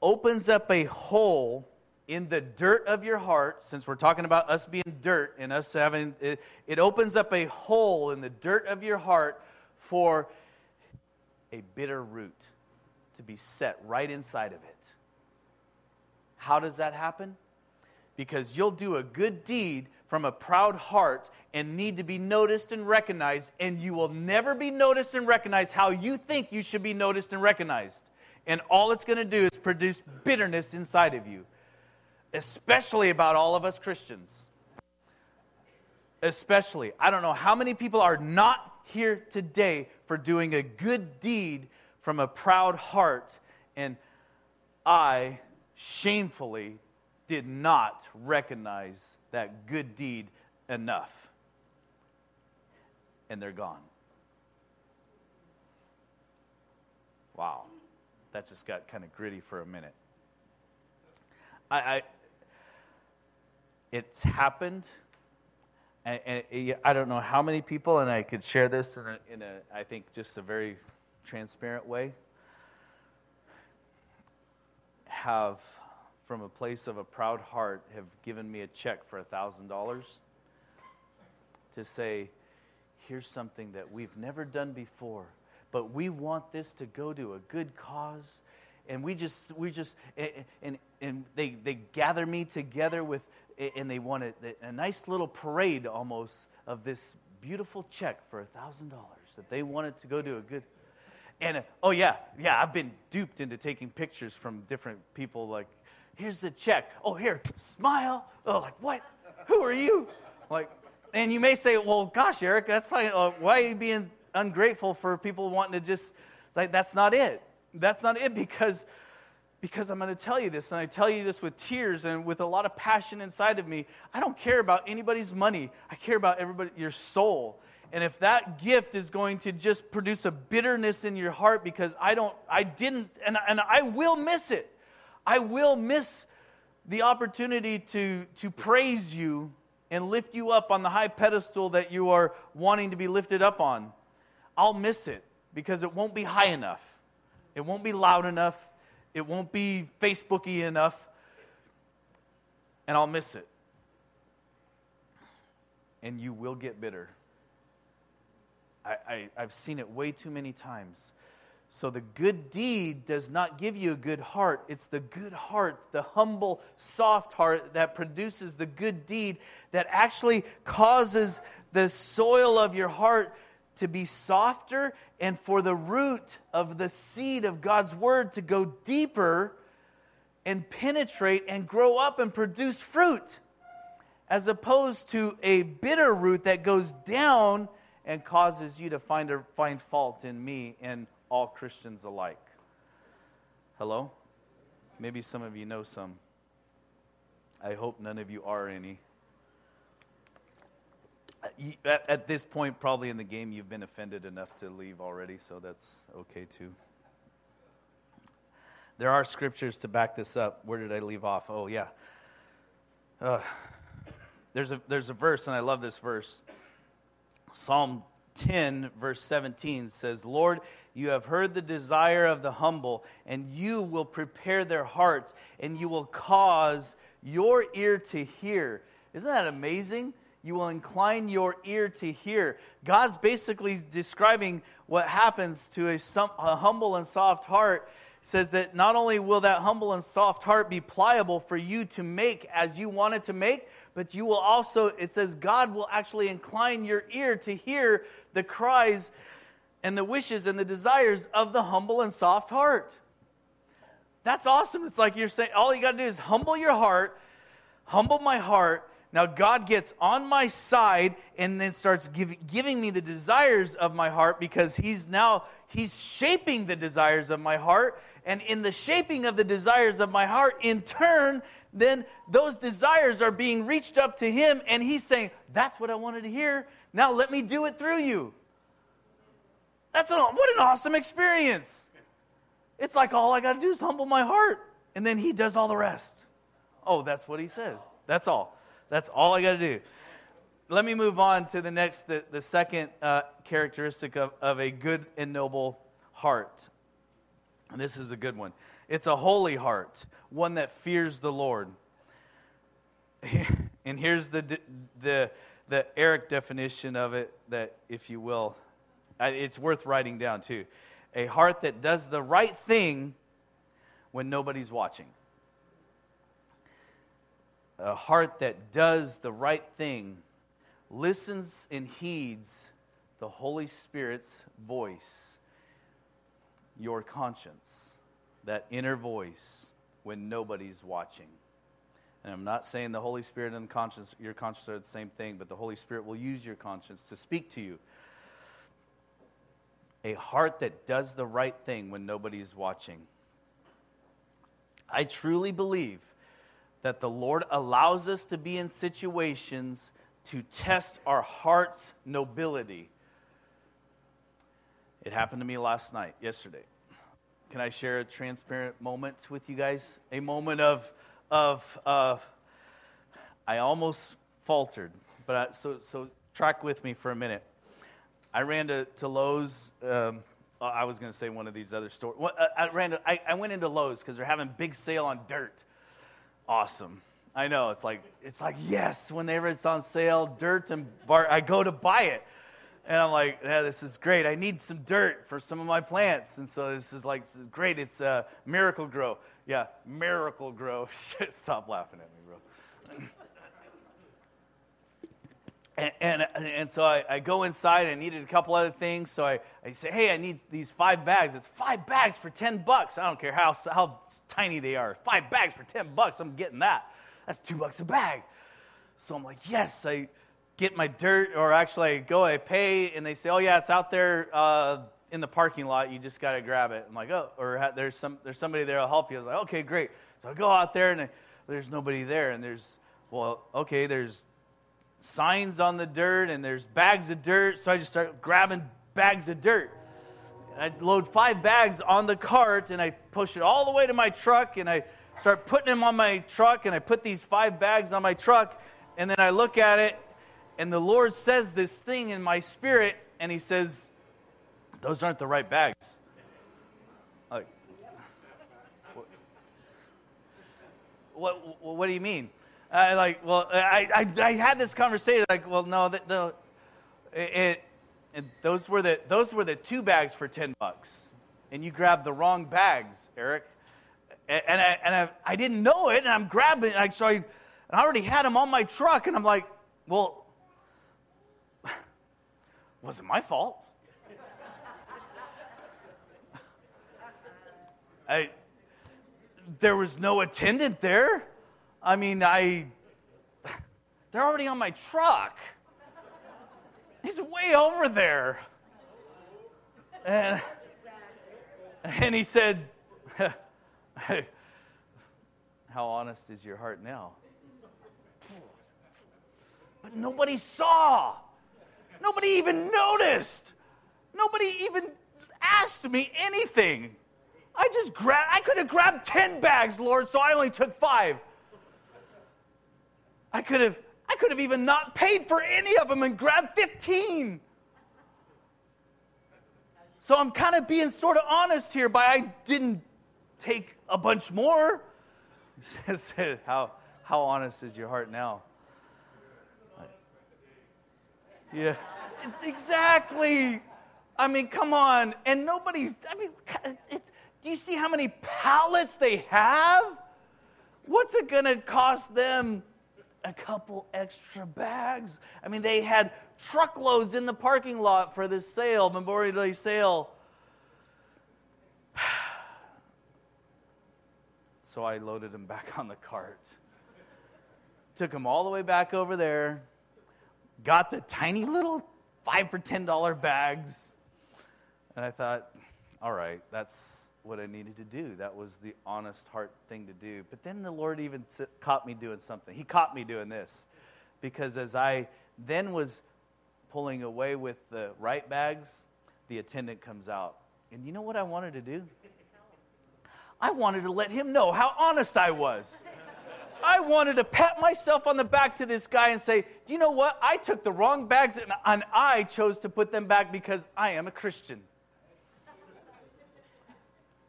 opens up a hole in the dirt of your heart, since we're talking about us being dirt and us having, it, it opens up a hole in the dirt of your heart for a bitter root to be set right inside of it. How does that happen? Because you'll do a good deed from a proud heart and need to be noticed and recognized, and you will never be noticed and recognized how you think you should be noticed and recognized. And all it's going to do is produce bitterness inside of you, especially about all of us Christians. Especially. I don't know how many people are not here today for doing a good deed from a proud heart, and I shamefully did not recognize that good deed enough. And they're gone. Wow that just got kind of gritty for a minute. I, it's happened. And, and, I don't know how many people, and I could share this in a, in a, I think, just a very transparent way, have, from a place of a proud heart, have given me a check for a $1,000 to say, here's something that we've never done before, but we want this to go to a good cause and we just we just and and they they gather me together with and they wanted a, nice little parade almost of this beautiful check for a thousand dollars that they wanted to go to a good and oh yeah yeah i've been duped into taking pictures from different people like here's the check. Oh here smile. Oh like what? Who are you? Like and you may say well gosh eric that's like uh, why are you being ungrateful for people wanting to just like that's not it. That's not it because because I'm going to tell you this, and I tell you this with tears and with a lot of passion inside of me. I don't care about anybody's money. I care about everybody, your soul. And if that gift is going to just produce a bitterness in your heart because I don't, I didn't, and, and I will miss it. I will miss the opportunity to, to praise you and lift you up on the high pedestal that you are wanting to be lifted up on. I'll miss it because it won't be high enough. It won't be loud enough. It won't be Facebooky enough. And I'll miss it. And you will get bitter. I, I, I've seen it way too many times. So the good deed does not give you a good heart. It's the good heart, the humble, soft heart that produces the good deed that actually causes the soil of your heart to be softer and for the root of the seed of God's word to go deeper and penetrate and grow up and produce fruit, as opposed to a bitter root that goes down and causes you to find, a, find fault in me and all Christians alike. Hello? Maybe some of you know some. I hope none of you are any at, at this point, probably in the game, you've been offended enough to leave already, so that's okay too. There are scriptures to back this up. Where did I leave off? Oh, yeah. Uh, there's, a, there's a verse, and I love this verse. Psalm 10, verse 17 says, Lord, you have heard the desire of the humble, and you will prepare their hearts, and you will cause your ear to hear. Isn't that amazing? You will incline your ear to hear. God's basically describing what happens to a, a, humble and soft heart. says that not only will that humble and soft heart be pliable for you to make as you want it to make, but you will also, it says, God will actually incline your ear to hear the cries and the wishes and the desires of the humble and soft heart. That's awesome. It's like you're saying, all you got to do is humble your heart, humble my heart, now God gets on my side and then starts give, giving me the desires of my heart because he's now he's shaping the desires of my heart and in the shaping of the desires of my heart in turn then those desires are being reached up to him and he's saying that's what I wanted to hear. Now let me do it through you. That's an, what an awesome experience. It's like all I got to do is humble my heart and then he does all the rest. Oh, that's what he says. That's all. That's all I got to do. Let me move on to the next, the, the second uh, characteristic of, of a good and noble heart. And this is a good one. It's a holy heart, one that fears the Lord. And here's the, the, the Eric definition of it, that, if you will, it's worth writing down too. A heart that does the right thing when nobody's watching a heart that does the right thing, listens and heeds the Holy Spirit's voice, your conscience, that inner voice when nobody's watching. And I'm not saying the Holy Spirit and conscience, your conscience are the same thing, but the Holy Spirit will use your conscience to speak to you. A heart that does the right thing when nobody's watching. I truly believe that the Lord allows us to be in situations to test our heart's nobility. It happened to me last night, yesterday. Can I share a transparent moment with you guys? A moment of, of, uh, I almost faltered. But I, so, so track with me for a minute. I ran to, to Lowe's. Um, I was going to say one of these other stores. I, ran to, I, I went into Lowe's because they're having big sale on dirt. Awesome. I know. It's like, it's like yes, whenever it's on sale, dirt and bar, I go to buy it. And I'm like, yeah, this is great. I need some dirt for some of my plants. And so this is like, great. It's uh, Miracle-Gro, Yeah, Miracle-Gro. Stop laughing at me, And, and, and, so I, I, go inside. I needed a couple other things. So I, I say, hey, I need these five bags. It's five bags for 10 bucks. I don't care how, how tiny they are. Five bags for 10 bucks. I'm getting that. That's two bucks a bag. So I'm like, yes. I get my dirt, or actually I go, I pay, and they say, oh, yeah, it's out there uh, in the parking lot. You just got to grab it. I'm like, oh, or there's, some, there's somebody there. I'll help you. I was like, okay, great. So I go out there, and I, there's nobody there. And there's, well, okay, there's signs on the dirt and there's bags of dirt. So I just start grabbing bags of dirt. I load five bags on the cart and I push it all the way to my truck and I start putting them on my truck and I put these five bags on my truck and then I look at it and the Lord says this thing in my spirit and He says, Those aren't the right bags. Like, what, what, what do you mean? I like, well, I, I, I had this conversation. Like, well, no, the, the it, it, those were the those were the two bags for ten bucks, and you grabbed the wrong bags, Eric. And, and I and I, I didn't know it, and I'm grabbing. I so I, I already had them on my truck, and I'm like, well, wasn't my fault. I, there was no attendant there. I mean, I, they're already on my truck. He's way over there. And, and he said, How honest is your heart now? But nobody saw. Nobody even noticed. Nobody even asked me anything. I just grabbed, I could have grabbed 10 bags, Lord, so I only took five. I could have I could have even not paid for any of them and grabbed 15. So I'm kind of being sort of honest here by I didn't take a bunch more. how, how honest is your heart now? Yeah, exactly. I mean, come on. And nobody's, I mean, do you see how many pallets they have? What's it going to cost them a couple extra bags. I mean, they had truckloads in the parking lot for this sale, Memorial Day sale. So I loaded them back on the cart. Took them all the way back over there. Got the tiny little five for ten dollar bags. And I thought, all right, that's what I needed to do. That was the honest heart thing to do. But then the Lord even caught me doing something. He caught me doing this. Because as I then was pulling away with the right bags, the attendant comes out. And you know what I wanted to do? I wanted to let him know how honest I was. I wanted to pat myself on the back to this guy and say, Do you know what? I took the wrong bags and, I chose to put them back because I am a Christian.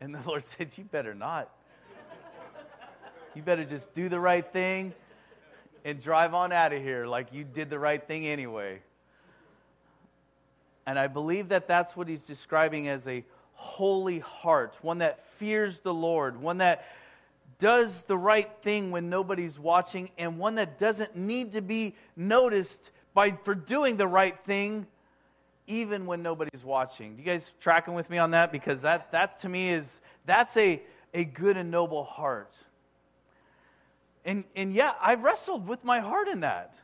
And the Lord said, You better not. You better just do the right thing and drive on out of here like you did the right thing anyway. And I believe that that's what he's describing as a holy heart, one that fears the Lord, one that does the right thing when nobody's watching, and one that doesn't need to be noticed by, for doing the right thing even when nobody's watching. You guys tracking with me on that? Because that, that to me is, that's a, a good and noble heart. And, and yeah, I wrestled with my heart in that.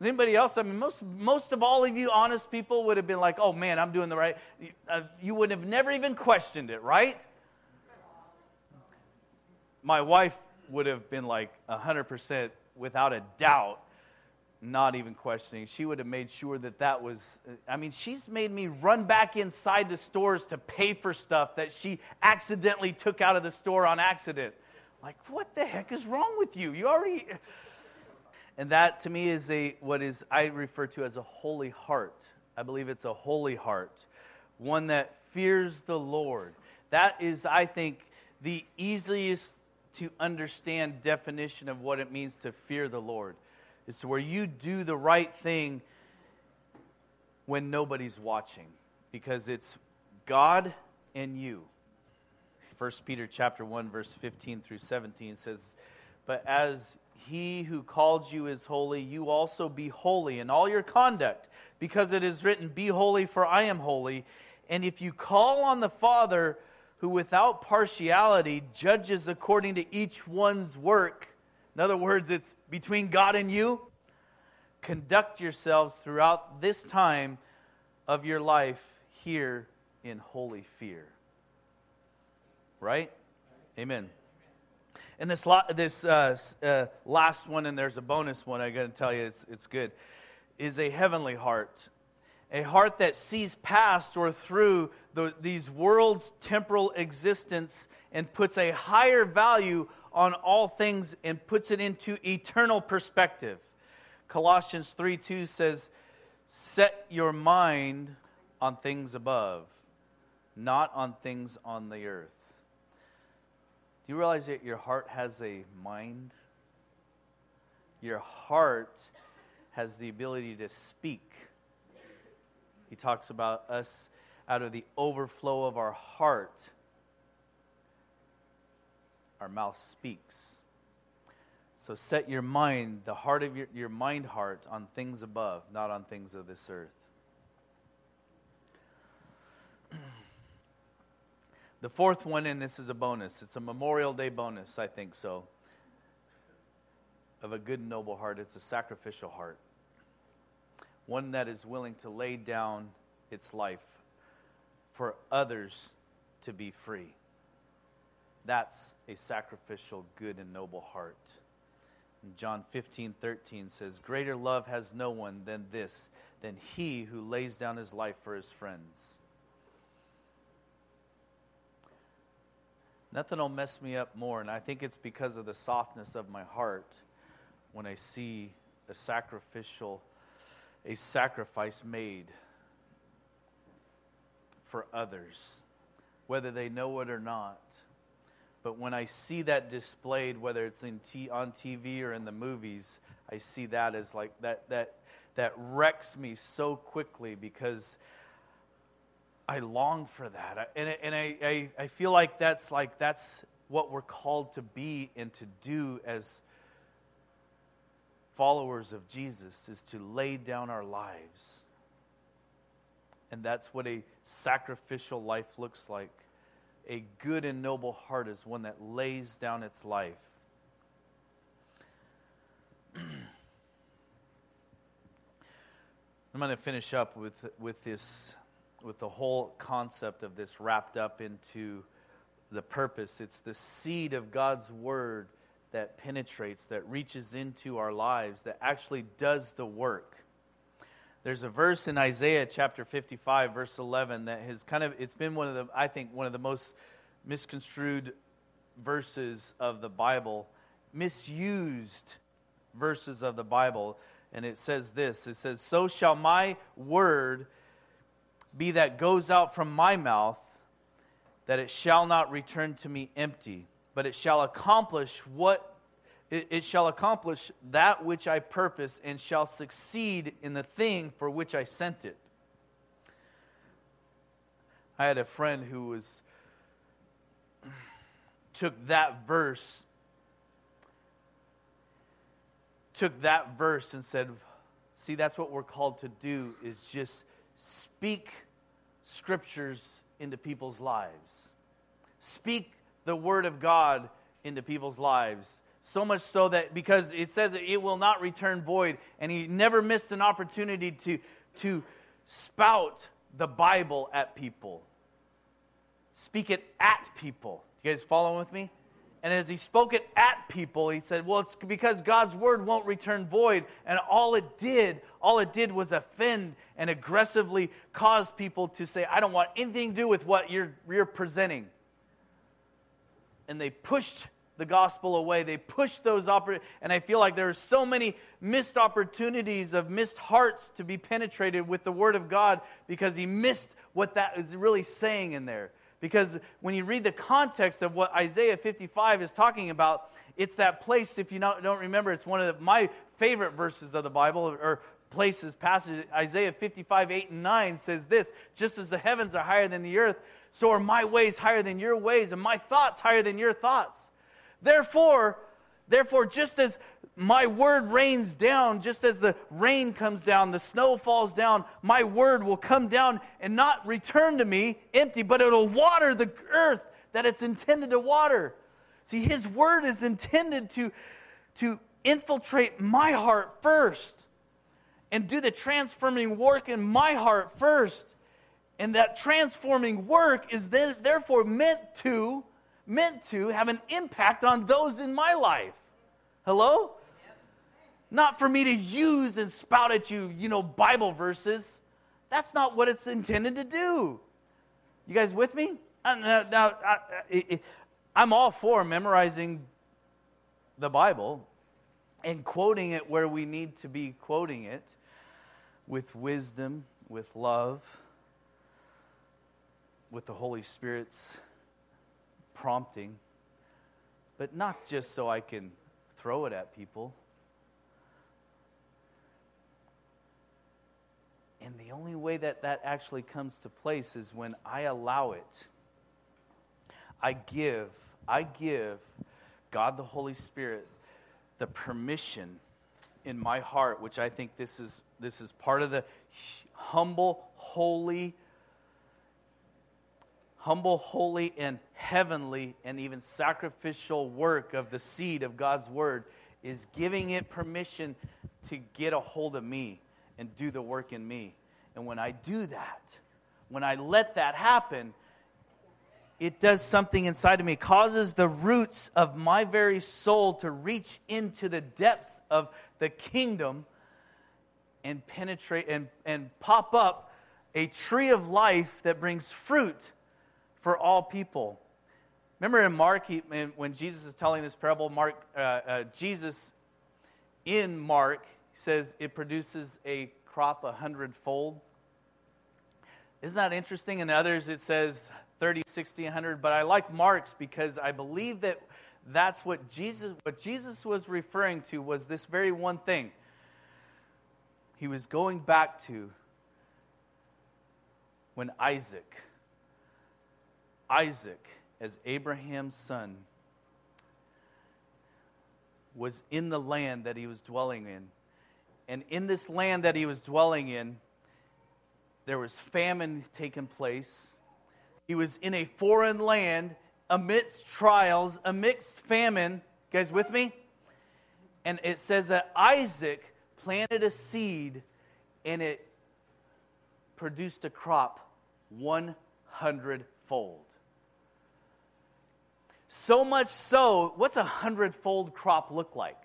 Anybody else? I mean, most, most of all of you honest people would have been like, oh man, I'm doing the right. Uh, you would have never even questioned it, right? My wife would have been like 100% without a doubt not even questioning. She would have made sure that that was. I mean, she's made me run back inside the stores to pay for stuff that she accidentally took out of the store on accident. Like, what the heck is wrong with you? You already. And that to me is a what is I refer to as a holy heart. I believe it's a holy heart, one that fears the Lord. That is, I think, the easiest to understand definition of what it means to fear the Lord. Is to where you do the right thing when nobody's watching, because it's God and you. 1 Peter chapter 1 verse 15 through 17 says, "But as he who called you is holy, you also be holy in all your conduct, because it is written, Be holy, for I am holy. And if you call on the Father, who without partiality judges according to each one's work, in other words, it's between God and you, conduct yourselves throughout this time of your life here in holy fear. Right? Amen. And this, this uh, uh, last one, and there's a bonus one, I got to tell you, it's, it's good, is a heavenly heart. A heart that sees past or through the, these world's temporal existence and puts a higher value on all things and puts it into eternal perspective. Colossians 3 2 says, Set your mind on things above, not on things on the earth. Do you realize that your heart has a mind? Your heart has the ability to speak. He talks about us out of the overflow of our heart, our mouth speaks. So set your mind, the heart of your, your mind heart, on things above, not on things of this earth. The fourth one, and this is a bonus, it's a Memorial Day bonus, I think so, of a good, noble heart. It's a sacrificial heart, one that is willing to lay down its life for others to be free. That's a sacrificial, good, and noble heart. And John 15, 13 says, Greater love has no one than this, than he who lays down his life for his friends. Nothing will mess me up more, and I think it's because of the softness of my heart when I see a sacrificial, a sacrifice made for others, whether they know it or not. But when I see that displayed, whether it's t- on TV or in the movies, I see that as like that that that wrecks me so quickly because I long for that. And, and I, I, I feel like that's like that's what we're called to be and to do as followers of Jesus is to lay down our lives. And that's what a sacrificial life looks like. A good and noble heart is one that lays down its life. I'm going to finish up with, with this with the whole concept of this wrapped up into the purpose. It's the seed of God's word that penetrates, that reaches into our lives, that actually does the work. There's a verse in Isaiah chapter 55, verse 11, that has kind of, it's been one of the, I think, one of the most misconstrued verses of the Bible, misused verses of the Bible. And it says this it says, So shall my word be that goes out from my mouth, that it shall not return to me empty, but it shall accomplish what it, it shall accomplish that which I purpose and shall succeed in the thing for which I sent it. I had a friend who was took that verse took that verse and said, "See, that's what we're called to do is just speak scriptures into people's lives. Speak the word of God into people's lives. So much so that because it says it will not return void, and he never missed an opportunity to, to spout the Bible at people. Speak it at people. You guys following with me? And as he spoke it at people, he said, Well, it's because God's word won't return void. And all it did, all it did was offend and aggressively cause people to say, I don't want anything to do with what you're, you're presenting. And they pushed the gospel away. They push those opportunities. And I feel like there are so many missed opportunities of missed hearts to be penetrated with the Word of God because he missed what that is really saying in there. Because when you read the context of what Isaiah 55 is talking about, it's that place, if you don't remember, it's one of my favorite verses of the Bible, or places, passages. Isaiah 55, 8 and 9 says this Just as the heavens are higher than the earth, so are my ways higher than your ways, and my thoughts higher than your thoughts. Therefore, therefore, just as my word rains down, just as the rain comes down, the snow falls down, my word will come down and not return to me empty, but it'll water the earth that it's intended to water. See, his word is intended to, to infiltrate my heart first and do the transforming work in my heart first. And that transforming work is then therefore meant to meant to have an impact on those in my life. Hello? Not for me to use and spout at you, you know, Bible verses. That's not what it's intended to do. You guys with me? Uh, now, now I, I'm all for memorizing the Bible and quoting it where we need to be quoting it with wisdom, with love, with the Holy Spirit's prompting, but not just so I can throw it at people. And the only way that that actually comes to place is when I allow it. I give, I give God the Holy Spirit the permission in my heart, which I think this is, this is part of the humble, holy, humble, holy, and heavenly, and even sacrificial work of the seed of God's word is giving it permission to get a hold of me and do the work in me. And when I do that, when I let that happen, it does something inside of me. It causes the roots of my very soul to reach into the depths of the kingdom and penetrate and, and pop up a tree of life that brings fruit for all people. Remember in Mark, he, when Jesus is telling this parable, Mark, uh, uh, Jesus in Mark says it produces a crop a hundredfold. Isn't that interesting? In others, it says 30, 60, 100. But I like Mark's because I believe that that's what Jesus, what Jesus was referring to was this very one thing. He was going back to when Isaac Isaac, as Abraham's son, was in the land that he was dwelling in. And in this land that he was dwelling in, there was famine taking place. He was in a foreign land amidst trials, amidst famine. You guys with me? And it says that Isaac planted a seed and it produced a crop 100 fold. So much so, what's a hundredfold crop look like?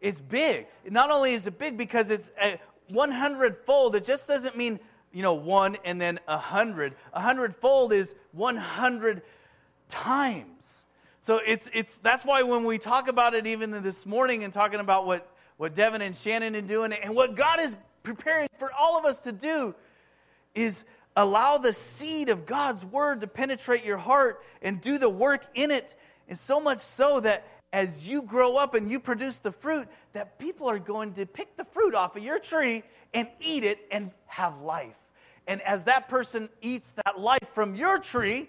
It's big. Not only is it big because it's a 100 fold, it just doesn't mean, you know, one and then a hundred. A hundred fold is 100 times. So it's, it's, that's why when we talk about it even this morning and talking about what, what Devin and Shannon are doing and what God is preparing for all of us to do is allow the seed of God's word to penetrate your heart and do the work in it. And so much so that as you grow up and you produce the fruit, that people are going to pick the fruit off of your tree and eat it and have life. And as that person eats that life from your tree,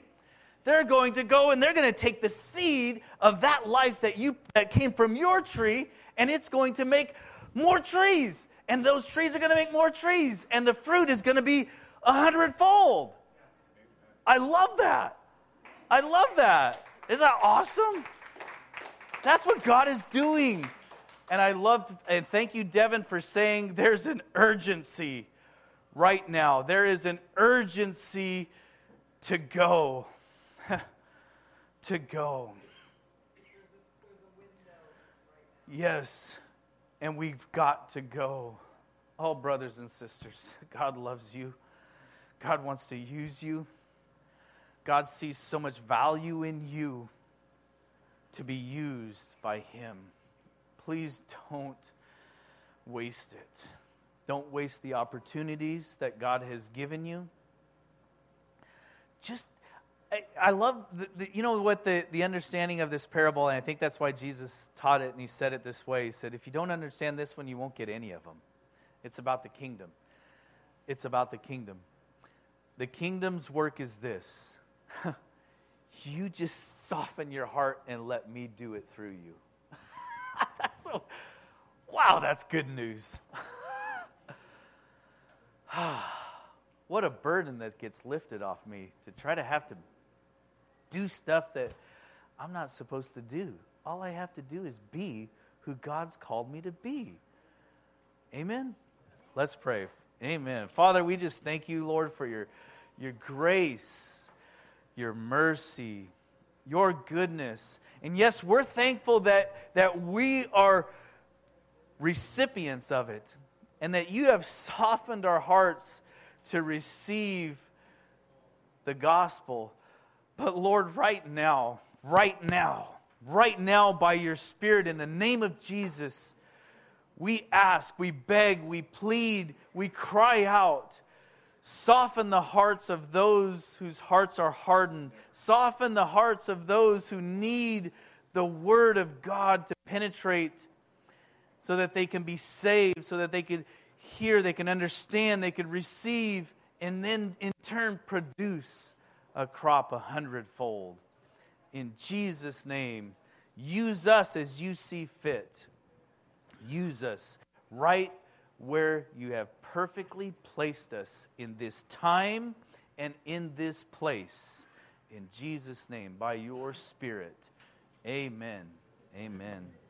they're going to go and they're going to take the seed of that life that you that came from your tree and it's going to make more trees and those trees are going to make more trees and the fruit is going to be a hundredfold. I love that. I love that. Is that awesome? That's what God is doing. And I love, and thank you, Devin, for saying there's an urgency right now. There is an urgency to go. to go. Yes, and we've got to go. Oh, brothers and sisters, God loves you. God wants to use you. God sees so much value in you to be used by Him. Please don't waste it. Don't waste the opportunities that God has given you. Just, I, I love, the, the, you know what, the, the understanding of this parable, and I think that's why Jesus taught it and he said it this way. He said, if you don't understand this one, you won't get any of them. It's about the kingdom. It's about the kingdom. The kingdom's work is this you just soften your heart and let me do it through you. that's so, wow, that's good news. what a burden that gets lifted off me to try to have to do stuff that I'm not supposed to do. All I have to do is be who God's called me to be. Amen. Let's pray. Amen. Father, we just thank you, Lord, for your, your grace, your mercy, your goodness. And yes, we're thankful that, that we are recipients of it and that you have softened our hearts to receive the gospel. But Lord, right now, right now, right now, by your Spirit, in the name of Jesus, we ask, we beg, we plead, we cry out. Soften the hearts of those whose hearts are hardened. Soften the hearts of those who need the Word of God to penetrate so that they can be saved, so that they can hear, they can understand, they can receive, and then in turn produce a crop a hundredfold. In Jesus' name, use us as you see fit. Use us right where you have perfectly placed us in this time and in this place. In Jesus' name, by your Spirit. Amen. Amen.